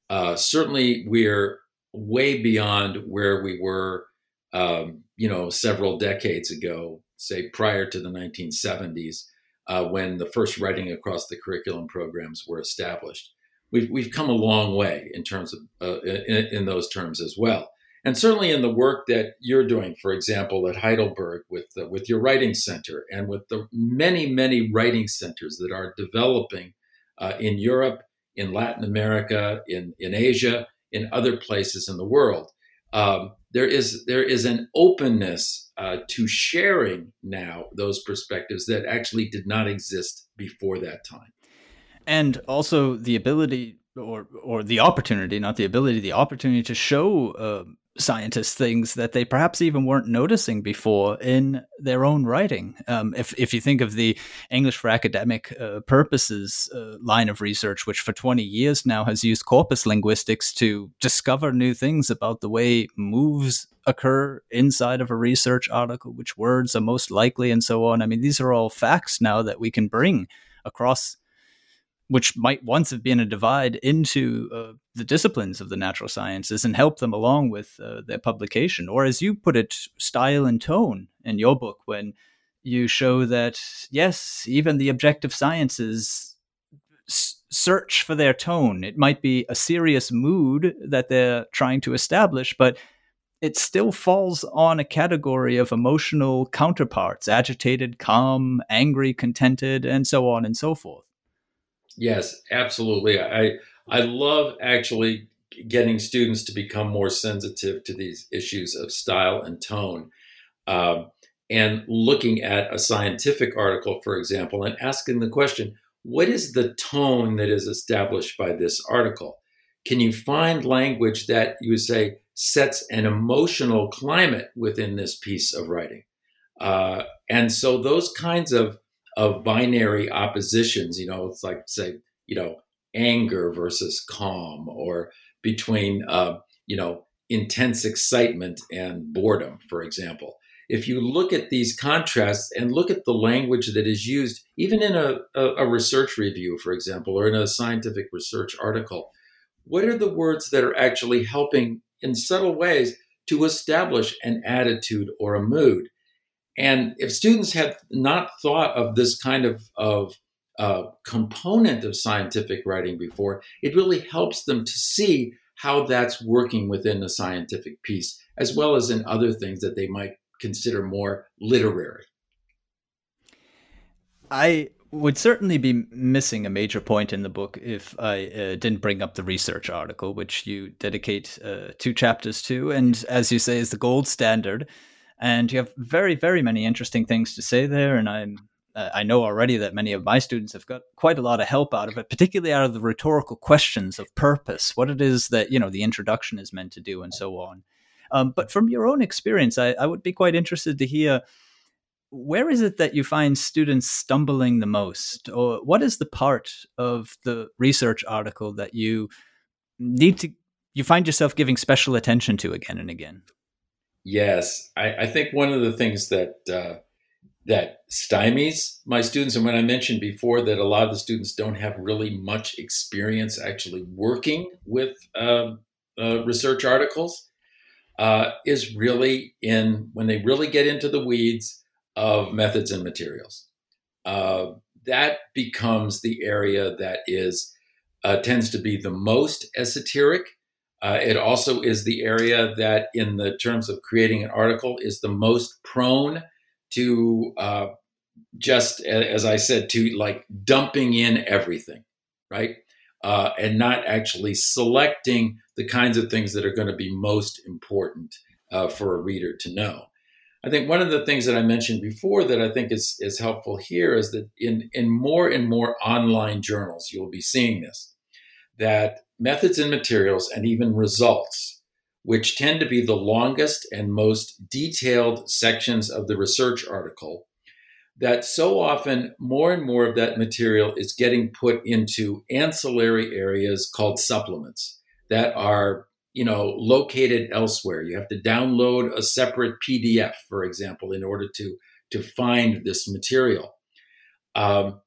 Uh, certainly, we're way beyond where we were, um, you know, several decades ago, say prior to the 1970s, uh, when the first writing across the curriculum programs were established. We've, we've come a long way in terms of uh, in, in those terms as well and certainly in the work that you're doing, for example, at Heidelberg with the, with your writing center and with the many many writing centers that are developing uh, in Europe, in Latin America, in in Asia, in other places in the world. Um, there is there is an openness uh, to sharing now those perspectives that actually did not exist before that time, and also the ability or or the opportunity, not the ability, the opportunity to show uh, scientists things that they perhaps even weren't noticing before in their own writing. Um, if if you think of the English for academic uh, purposes uh, line of research, which for 20 years now has used corpus linguistics to discover new things about the way moves occur inside of a research article, which words are most likely, and so on. I mean, these are all facts now that we can bring across which might once have been a divide into uh, the disciplines of the natural sciences and help them along with uh, their publication. Or, as you put it, style and tone in your book, when you show that, yes, even the objective sciences s- search for their tone. It might be a serious mood that they're trying to establish, but it still falls on a category of emotional counterparts agitated, calm, angry, contented, and so on and so forth. Yes, absolutely. I I love actually getting students to become more sensitive to these issues of style and tone, um, and looking at a scientific article, for example, and asking the question, "What is the tone that is established by this article?" Can you find language that you would say sets an emotional climate within this piece of writing? Uh, and so those kinds of of binary oppositions. You know, it's like say, you know, anger versus calm, or between uh, you know intense excitement and boredom, for example. If you look at these contrasts and look at the language that is used, even in a, a, a research review, for example, or in a scientific research article, what are the words that are actually helping in subtle ways to establish an attitude or a mood? And if students have not thought of this kind of, of uh, component of scientific writing before, it really helps them to see how that's working within the scientific piece, as well as in other things that they might consider more literary. I would certainly be missing a major point in the book if I uh, didn't bring up the research article, which you dedicate uh, two chapters to, and as you say, is the gold standard and you have very very many interesting things to say there. And i'm uh, i know already that many of my students have got quite a lot of help out of it particularly out of the rhetorical questions of purpose what it is that you know the introduction is meant to do and so on. Um, but from your own experience I, I would be quite interested to hear where is it that you find students stumbling the most? Or what is the part of the research article that you need to you find yourself giving special attention to again and again Yes, I, I, think one of the things that uh, that stymies my students, and when I mentioned before that a lot of the students don't have really much experience actually working with uh, uh, research articles, uh, is really in when they really get into the weeds of methods and materials. Uh, that becomes the area that is uh, tends to be the most esoteric uh, it also is the area that, in the terms of creating an article, is the most prone to uh, just, as I said, to like dumping in everything, right? Uh, and not actually selecting the kinds of things that are going to be most important uh, for a reader to know. I think one of the things that I mentioned before that I think is, is helpful here is that in, in more and more online journals, you'll be seeing this that methods and materials and even results, which tend to be the longest and most detailed sections of the research article, that so often more and more of that material is getting put into ancillary areas called supplements that are you know located elsewhere. You have to download a separate pdf for example in order to to find this material. Um,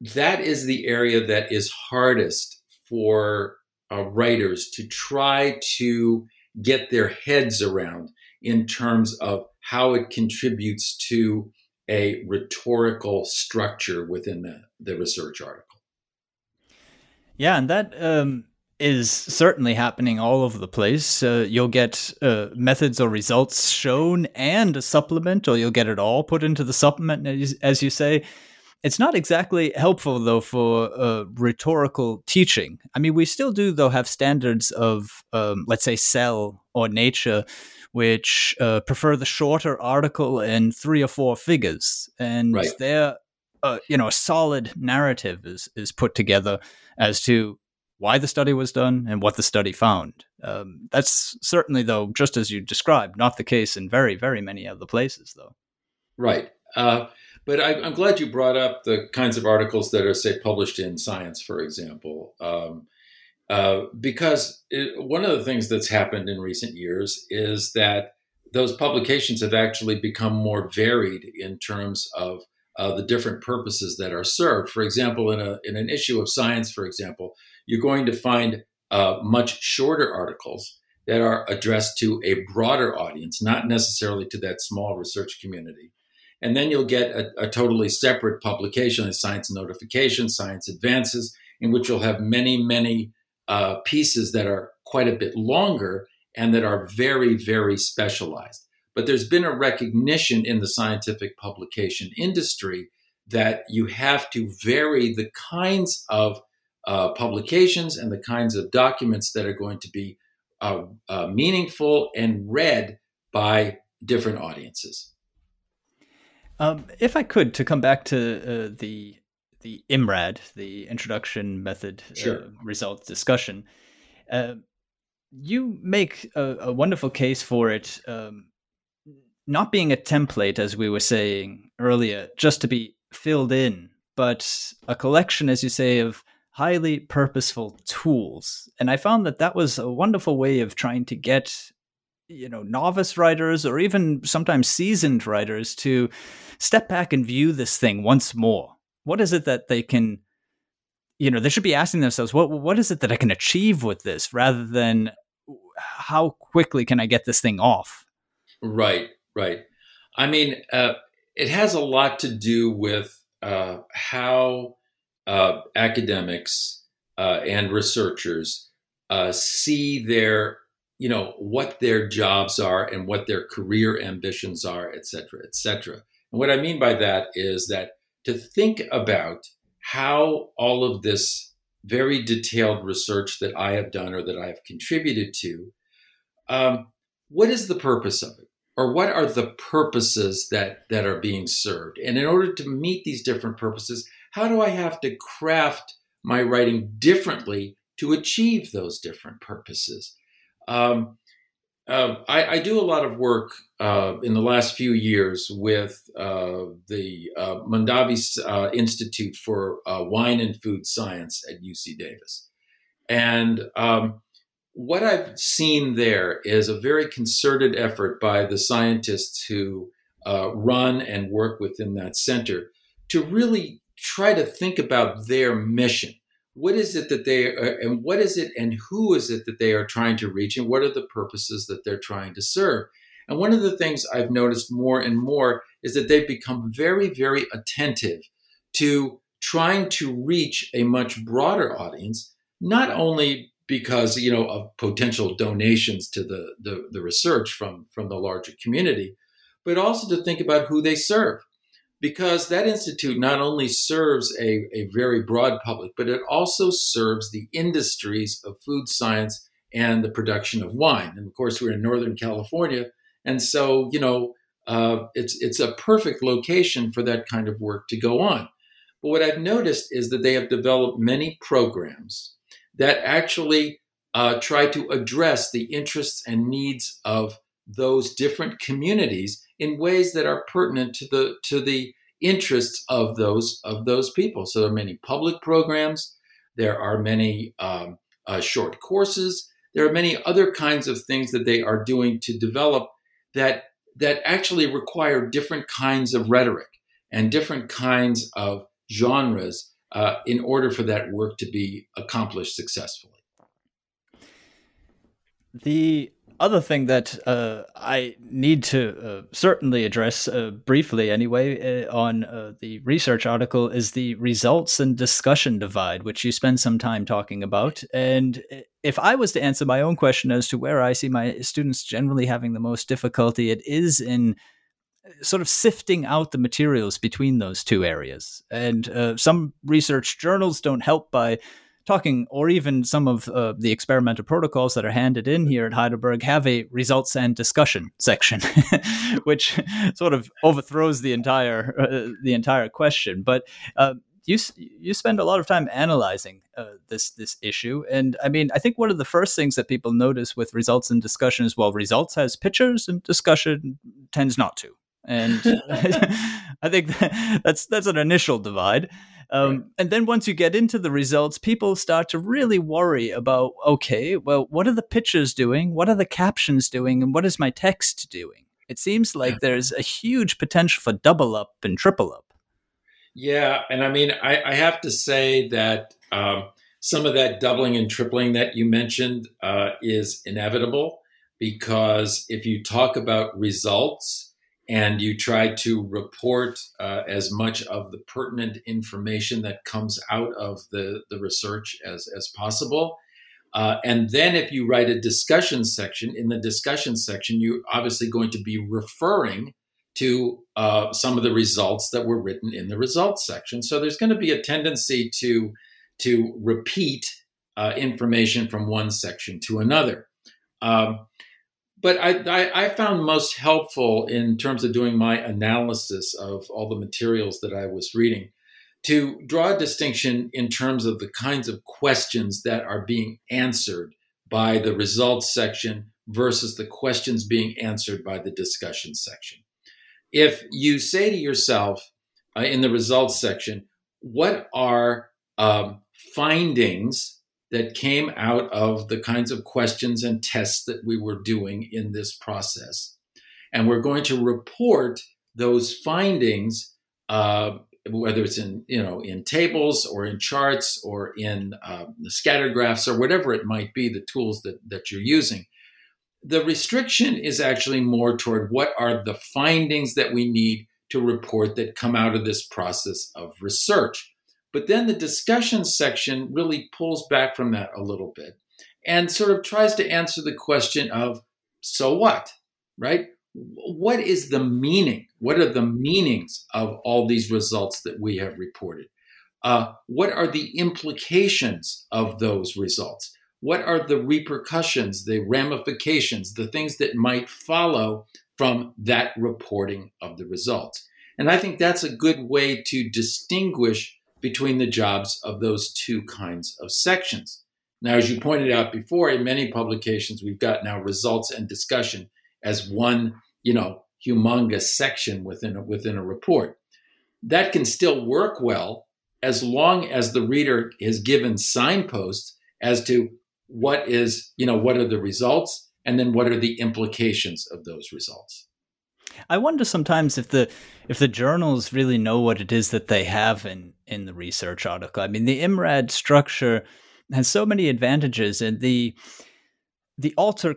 that is the area that is hardest for uh, writers to try to get their heads around in terms of how it contributes to a rhetorical structure within the, the research article. Yeah, and that um, is certainly happening all over the place. Uh, you'll get uh, methods or results shown and a supplement, or you'll get it all put into the supplement, as you say. It's not exactly helpful, though, for uh, rhetorical teaching. I mean, we still do, though, have standards of, um, let's say, Cell or Nature, which uh, prefer the shorter article in three or four figures, and right. there, uh, you know, a solid narrative is is put together as to why the study was done and what the study found. Um, that's certainly, though, just as you described, not the case in very, very many other places, though. Right. Uh, but I, am glad you brought up the kinds of articles that are, say, published in Science, for example, um, uh, because it, one of the things that's happened in recent years is that those publications have actually become more varied in terms of uh, the different purposes that are served. For example, in, a, in an issue of Science, for example, you're going to find uh, much shorter articles that are addressed to a broader audience, not necessarily to that small research community. And then you'll get a, a totally separate publication, Science Notification, Science Advances, in which you'll have many, many uh, pieces that are quite a bit longer and that are very, very specialized. But there's been a recognition in the scientific publication industry that you have to vary the kinds of uh, publications and the kinds of documents that are going to be uh, uh, meaningful and read by different audiences. Um, if I could, to come back to uh, the the IMRAD, the introduction method uh, sure. result discussion, uh, you make a, a, wonderful case for it um, not being a template, as we were saying earlier, just to be filled in, but a collection, as you say, of highly purposeful tools. And I found that that was a wonderful way of trying to get you know novice writers or even sometimes seasoned writers to step back and view this thing once more. What is it that they can you know, they should be asking themselves what what is it that I can achieve with this rather than how quickly can I get this thing off? Right, right. I mean, uh, it has a lot to do with uh, how uh, academics uh, and researchers uh, see their, you know, what their jobs are and what their career ambitions are, et cetera, et cetera. And what I mean by that is that to think about how all of this very detailed research that I have done or that I have contributed to, um, what is the purpose of it? Or what are the purposes that, that are being served? And in order to meet these different purposes, how do I have to craft my writing differently to achieve those different purposes? Um, uh, I, I, do a lot of work uh, in the last few years with uh, the uh, Mondavi uh, Institute for uh, Wine and Food Science at UC Davis. And um, what I've seen there is a very concerted effort by the scientists who run and work within that center to really try to think about their mission. What is it that they are, and what is it and who is it that they are trying to reach, and what are the purposes that they're trying to serve? And one of the things I've noticed more and more is that they've become very, very attentive to trying to reach a much broader audience, not only because you know of potential donations to the, the, the research from, from the larger community, but also to think about who they serve because that institute not only serves a, a very broad public, but it also serves the industries of food science and the production of wine. And of course, we're in Northern California, and so you know uh, it's it's a perfect location for that kind of work to go on. But what I've noticed is that they have developed many programs that actually uh, try to address the interests and needs of those different communities in ways that are pertinent to the to the interests of those of those people. So there are many public programs. There are many um, uh, short courses. There are many other kinds of things that they are doing to develop that that actually require different kinds of rhetoric and different kinds of genres uh, in order for that work to be accomplished successfully. The other thing that uh, I need to uh, certainly address uh, briefly, anyway, uh, on uh, the research article is the results and discussion divide, which you spend some time talking about. And if I was to answer my own question as to where I see my students generally having the most difficulty, it is in uh, sort of sifting out the materials between those two areas. And some research journals don't help by talking, or even some of uh, the experimental protocols that are handed in here at Heidelberg have a results and discussion section, which sort of overthrows the entire uh, the entire question. But uh, you you spend a lot of time analyzing uh, this this issue, and I mean, I think one of the first things that people notice with results and discussion is well, results has pictures and discussion tends not to, and I think that's that's an initial divide. Um, right. And then once you get into the results, people start to really worry about okay, well, what are the pictures doing? What are the captions doing? And what is my text doing? It seems like there's a huge potential for double up and triple up. Yeah. And I mean, I, I have to say that um, some of that doubling and tripling that you mentioned uh, is inevitable because if you talk about results, and you try to report uh, as much of the pertinent information that comes out of the, the research as, as possible. Uh, and then if you write a discussion section, in the discussion section, you're obviously going to be referring to uh, some of the results that were written in the results section. So there's going to be a tendency to, to repeat uh, information from one section to another. Um, but I, I, I, found most helpful in terms of doing my analysis of all the materials that I was reading to draw a distinction in terms of the kinds of questions that are being answered by the results section versus the questions being answered by the discussion section. If you say to yourself uh, in the results section, what are um, findings that came out of the kinds of questions and tests that we were doing in this process. And we're going to report those findings, uh, whether it's in you know in tables or in charts or in uh, scatter graphs or whatever it might be, the tools that that you're using. The restriction is actually more toward what are the findings that we need to report that come out of this process of research. But then the discussion section really pulls back from that a little bit and sort of tries to answer the question of so what, right? What is the meaning? What are the meanings of all these results that we have reported? Uh, what are the implications of those results? What are the repercussions, the ramifications, the things that might follow from that reporting of the results? And I think that's a good way to distinguish between the jobs of those two kinds of sections. Now, as you pointed out before, in many publications, we've got now results and discussion as one, you know, humongous section within a, within a report. That can still work well as long as the reader is given signposts as to what is, you know, what are the results and then what are the implications of those results. I wonder sometimes if the if the journals really know what it is that they have in in the research article. I mean, the IMRAD structure has so many advantages, and the the alter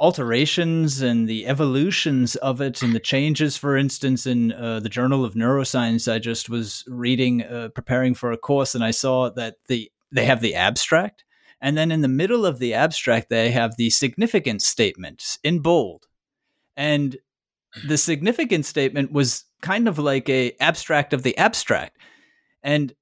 alterations and the evolutions of it and the changes for instance in uh, the journal of neuroscience i just was reading uh, preparing for a course and i saw that the they have the abstract and then in the middle of the abstract they have the significance statement in bold and the significant statement was kind of like a abstract of the abstract and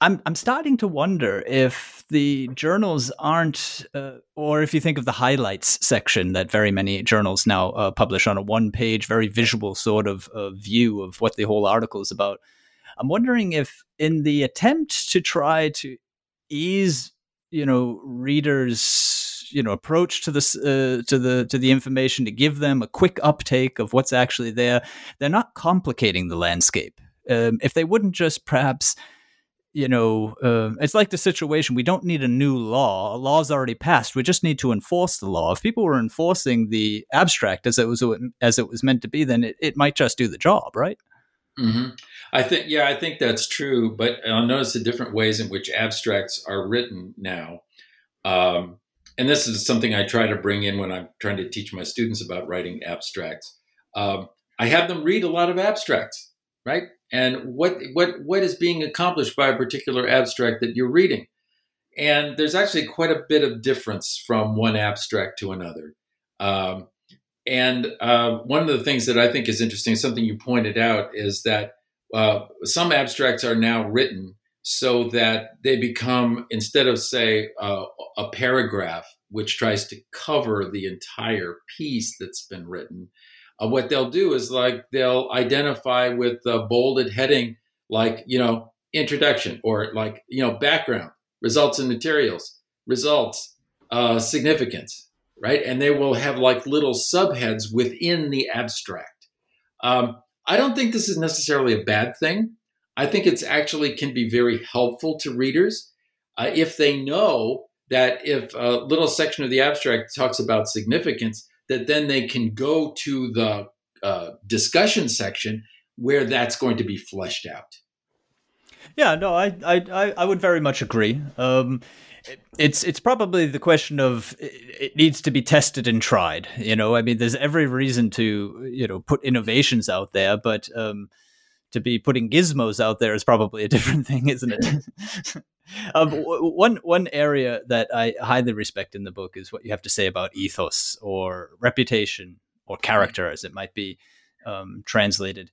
I'm I'm starting to wonder if the journals aren't, uh, or if you think of the highlights section that very many journals now uh, publish on a one-page, very visual sort of uh, view of what the whole article is about. I'm wondering if, in the attempt to try to ease, you know, readers, you know, approach to this uh, to the to the information to give them a quick uptake of what's actually there, they're not complicating the landscape. Um, if they wouldn't just perhaps you know, uh, it's like the situation. We don't need a new law. A law's already passed. We just need to enforce the law. If people were enforcing the abstract as it was as it was meant to be, then it, it might just do the job, right? Mm-hmm. I think, yeah, I think that's true. But I'll notice the different ways in which abstracts are written now. Um, and this is something I try to bring in when I'm trying to teach my students about writing abstracts. Um, I have them read a lot of abstracts, right? and what what what is being accomplished by a particular abstract that you're reading. And there's actually quite a bit of difference from one abstract to another. Um, and uh, one of the things that I think is interesting, something you pointed out, is that uh, some abstracts are now written so that they become, instead of, say, uh, a paragraph, which tries to cover the entire piece that's been written, uh, what they'll do is like they'll identify with the bolded heading, like, you know, introduction or like, you know, background, results and materials, results, uh, significance, right? And they will have like little subheads within the abstract. Um, I don't think this is necessarily a bad thing. I think it's actually can be very helpful to readers uh, if they know that if a little section of the abstract talks about significance, that then they can go to the uh, discussion section where that's going to be fleshed out. Yeah, no, I I I would very much agree. Um, it's it's probably the question of it needs to be tested and tried. You know, I mean, there's every reason to you know put innovations out there, but um, to be putting gizmos out there is probably a different thing, isn't it? um, one one area that I highly respect in the book is what you have to say about ethos or reputation or character, as it might be um, translated.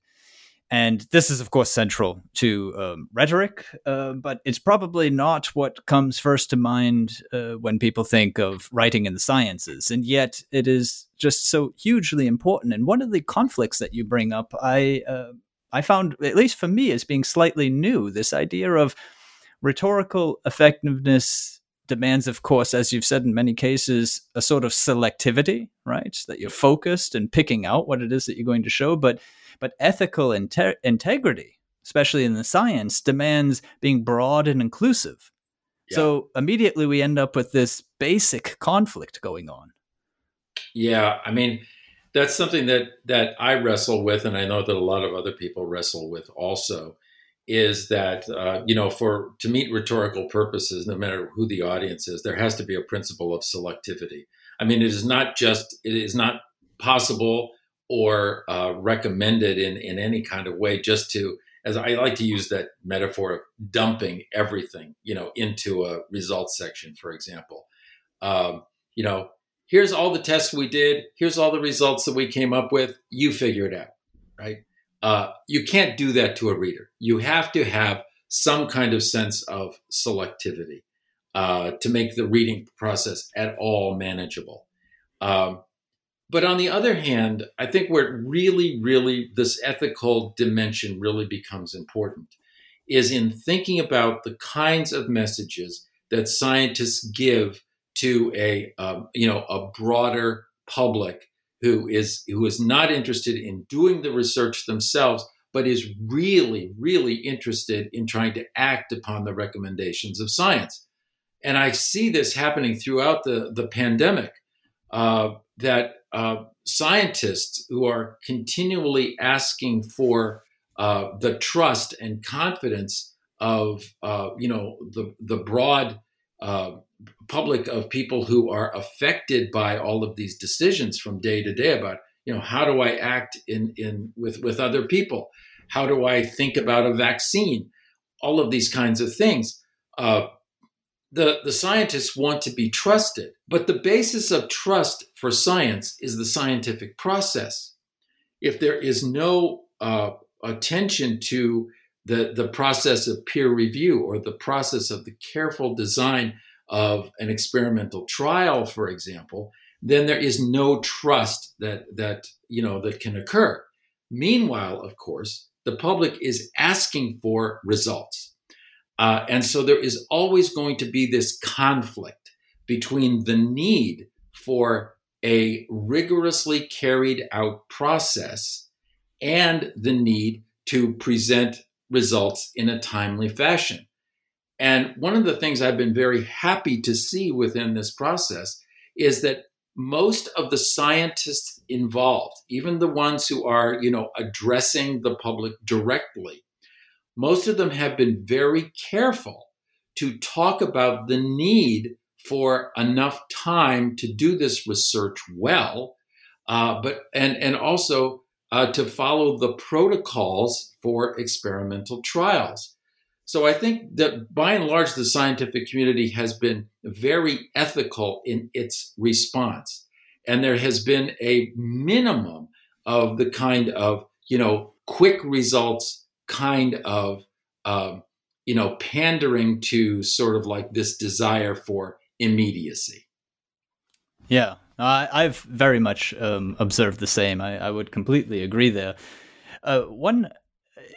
And this is, of course, central to um, rhetoric, uh, but it's probably not what comes first to mind uh, when people think of writing in the sciences. And yet, it is just so hugely important. And one of the conflicts that you bring up, I uh, I found, at least for me, as being slightly new. This idea of rhetorical effectiveness demands, of course, as you've said in many cases, a sort of selectivity, right? That you're focused and picking out what it is that you're going to show. But but ethical inte- integrity, especially in the science, demands being broad and inclusive. Yeah. So immediately we end up with this basic conflict going on. Yeah, I mean, that's something that that I wrestle with, and I know that a lot of other people wrestle with also. Is that uh, you know for to meet rhetorical purposes, no matter who the audience is, there has to be a principle of selectivity. I mean, it is not just it is not possible or uh, recommended in in any kind of way just to as I like to use that metaphor of dumping everything, you know, into a results section, for example. Um, you know, here's all the tests we did. Here's all the results that we came up with. You figure it out, right? Uh, you can't do that to a reader. You have to have some kind of sense of selectivity uh, to make the reading process at all manageable. Um, but on the other hand, I think where it really, really, this ethical dimension really becomes important is in thinking about the kinds of messages that scientists give to a um, you know a broader public who is who is not interested in doing the research themselves but is really really interested in trying to act upon the recommendations of science. And i see this happening throughout the the pandemic uh, that uh, scientists who are continually asking for uh, the trust and confidence of uh, you know the the broad uh, public of people who are affected by all of these decisions from day to day about you know how do I act in in with with other people, how do I think about a vaccine, all of these kinds of things. Uh, the the scientists want to be trusted, but the basis of trust for science is the scientific process. If there is no uh, attention to the, the process of peer review or the process of the careful design of an experimental trial, for example, then there is no trust that that you know that can occur. Meanwhile, of course, the public is asking for results, uh, and so there is always going to be this conflict between the need for a rigorously carried out process and the need to present results in a timely fashion. And one of the things I've been very happy to see within this process is that most of the scientists involved, even the ones who are, you know, addressing the public directly, most of them have been very careful to talk about the need for enough time to do this research well, uh, but and and also uh, to follow the protocols for experimental trials. So I think that by and large, the scientific community has been very ethical in its response. And there has been a minimum of the kind of, you know, quick results kind of, um, you know, pandering to sort of like this desire for immediacy. Yeah, I've very much um, observed the same. I, I, would completely agree there. Uh, one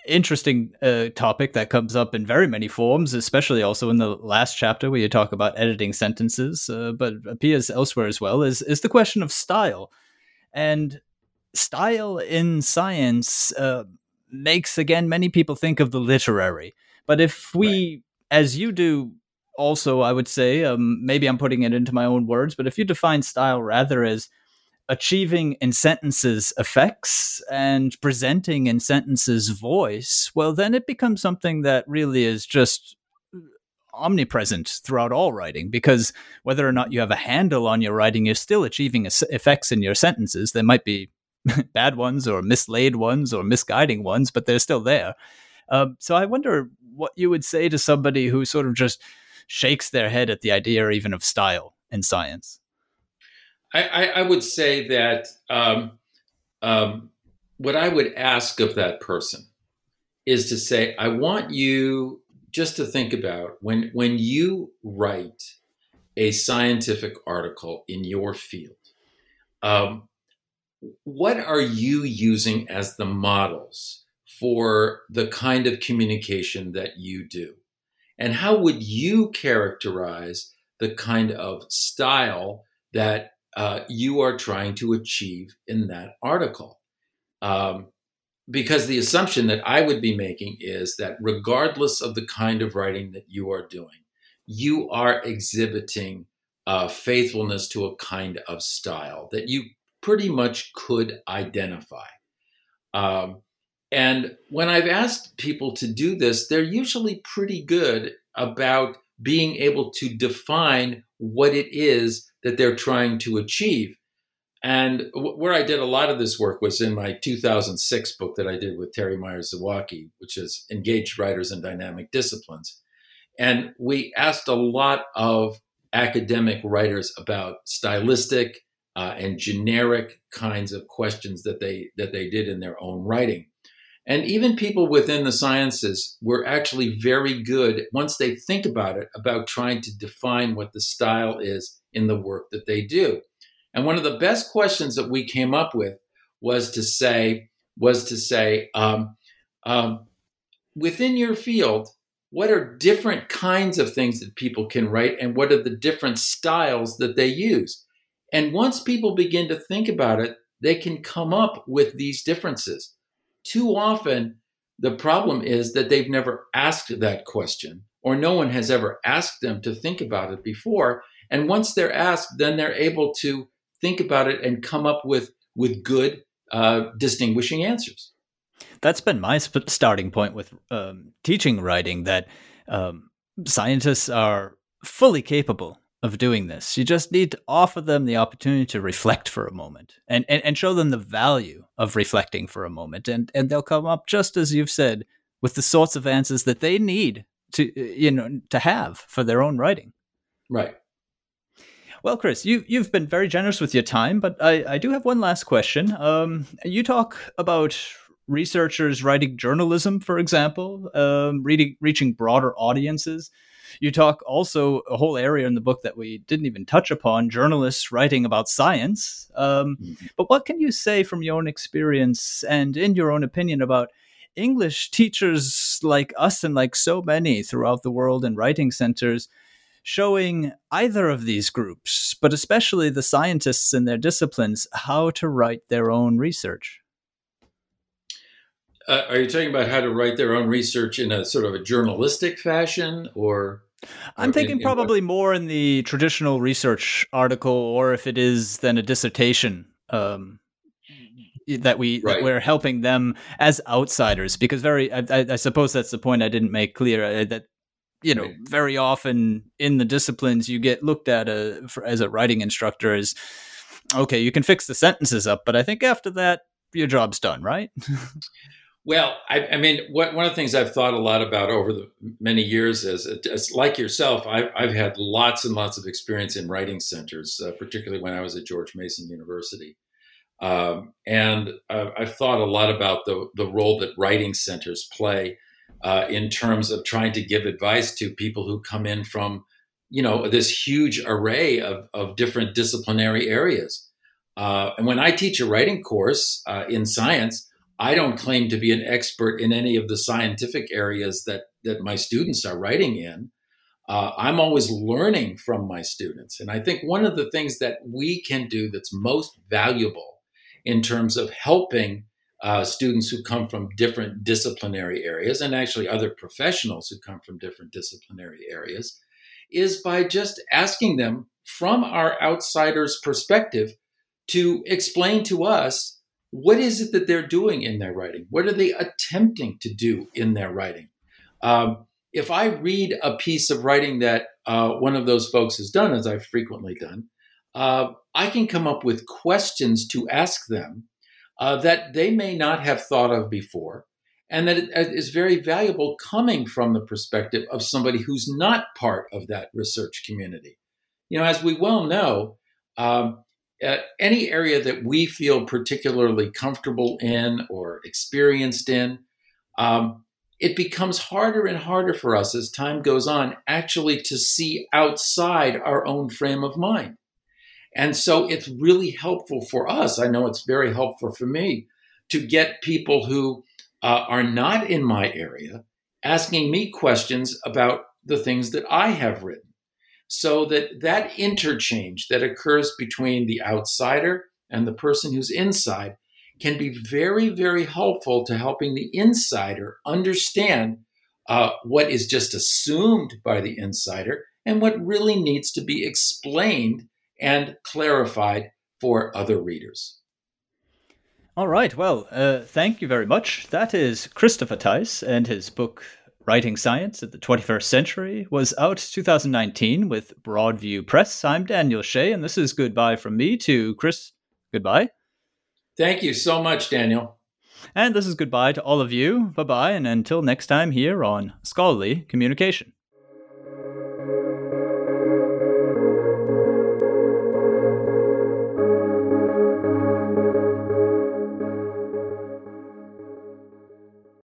interesting uh, topic that comes up in very many forms, especially also in the last chapter where you talk about editing sentences, uh, but appears elsewhere as well, is is the question of style, and style in science uh, makes again many people think of the literary. But if we, right. as you do, also I would say, um, maybe I'm putting it into my own words, but if you define style rather as achieving in sentences effects and presenting in sentences voice, well, then it becomes something that really is just omnipresent throughout all writing because whether or not you have a handle on your writing, you're still achieving effects in your sentences. There might be bad ones or mislaid ones or misguiding ones, but they're still there. Um, so I wonder what you would say to somebody who sort of just shakes their head at the idea even of style in science. I, I, would say that um, um, what I would ask of that person is to say, I want you just to think about when when you write a scientific article in your field. Um, what are you using as the models for the kind of communication that you do? And how would you characterize the kind of style that uh, you are trying to achieve in that article. Um, because the assumption that I would be making is that regardless of the kind of writing that you are doing, you are exhibiting uh, faithfulness to a kind of style that you pretty much could identify. Um, and when I've asked people to do this, they're usually pretty good about being able to define what it is that they're trying to achieve. And w- where I did a lot of this work was in my 2006 book that I did with Terry Myers Zawacki, which is Engaged Writers in Dynamic Disciplines. And we asked a lot of academic writers about stylistic uh, and generic kinds of questions that they that they did in their own writing. And even people within the sciences were actually very good once they think about it about trying to define what the style is in the work that they do. And one of the best questions that we came up with was to say, was to say, um, um, within your field, what are different kinds of things that people can write and what are the different styles that they use? And once people begin to think about it, they can come up with these differences too often the problem is that they've never asked that question or no one has ever asked them to think about it before. And once they're asked then they're able to think about it and come up with with good uh, distinguishing answers. That's been my sp- starting point with um, teaching writing that um, scientists are fully capable of doing this. You just need to offer them the opportunity to reflect for a moment and, and, and show them the value of reflecting for a moment. And, and they'll come up, just as you've said, with the sorts of answers that they need to, you know, to have for their own writing. Right. Well, Chris, you, you've been very generous with your time, but I, I do have one last question. Um, you talk about researchers writing journalism, for example, um, reading, reaching broader audiences. You talk also a whole area in the book that we didn't even touch upon journalists writing about science. Um, mm-hmm. But what can you say from your own experience and in your own opinion about English teachers like us and like so many throughout the world in writing centers showing either of these groups, but especially the scientists in their disciplines, how to write their own research? Uh, are you talking about how to write their own research in a sort of a journalistic fashion or? I'm thinking in, probably more in the traditional research article, or if it is then a dissertation um, that we right. that we're helping them as outsiders. Because very, I, I, suppose that's the point I didn't make clear uh, that you know very often in the disciplines you get looked at a, for, as a writing instructor as okay, you can fix the sentences up, but I think after that your job's done, right? Well, I, I mean, what, one of the things I've thought a lot about over the many years is, like yourself, I, I've, had lots and lots of experience in writing centers, uh, particularly when I was at George Mason University. Um, and uh, I've thought a lot about the, the role that writing centers play uh, in terms of trying to give advice to people who come in from, you know, this huge array of, of different disciplinary areas. Uh, and when I teach a writing course uh, in science, I don't claim to be an expert in any of the scientific areas that that my students are writing in. Uh, I'm always learning from my students, and I think one of the things that we can do that's most valuable in terms of helping uh, students who come from different disciplinary areas, and actually other professionals who come from different disciplinary areas, is by just asking them from our outsider's perspective to explain to us what is it that they're doing in their writing? What are they attempting to do in their writing? Um, if I read a piece of writing that uh, one of those folks has done, as I've frequently done, uh, I can come up with questions to ask them uh, that they may not have thought of before, and that it is very valuable coming from the perspective of somebody who's not part of that research community. You know, as we well know, um, uh, any area that we feel particularly comfortable in or experienced in, um, it becomes harder and harder for us as time goes on actually to see outside our own frame of mind. And so it's really helpful for us. I know it's very helpful for me to get people who uh, are not in my area asking me questions about the things that I have written so that that interchange that occurs between the outsider and the person who's inside can be very, very helpful to helping the insider understand uh, what is just assumed by the insider and what really needs to be explained and clarified for other readers. All right. Well, uh, thank you very much. That is Christopher Thaiss and his book, Writing Science at the 21st Century was out 2019 with Broadview Press. I'm Daniel Shea, and this is goodbye from me to Chris. Goodbye. Thank you so much, Daniel. And this is goodbye to all of you. Bye bye, and until next time here on Scholarly Communication.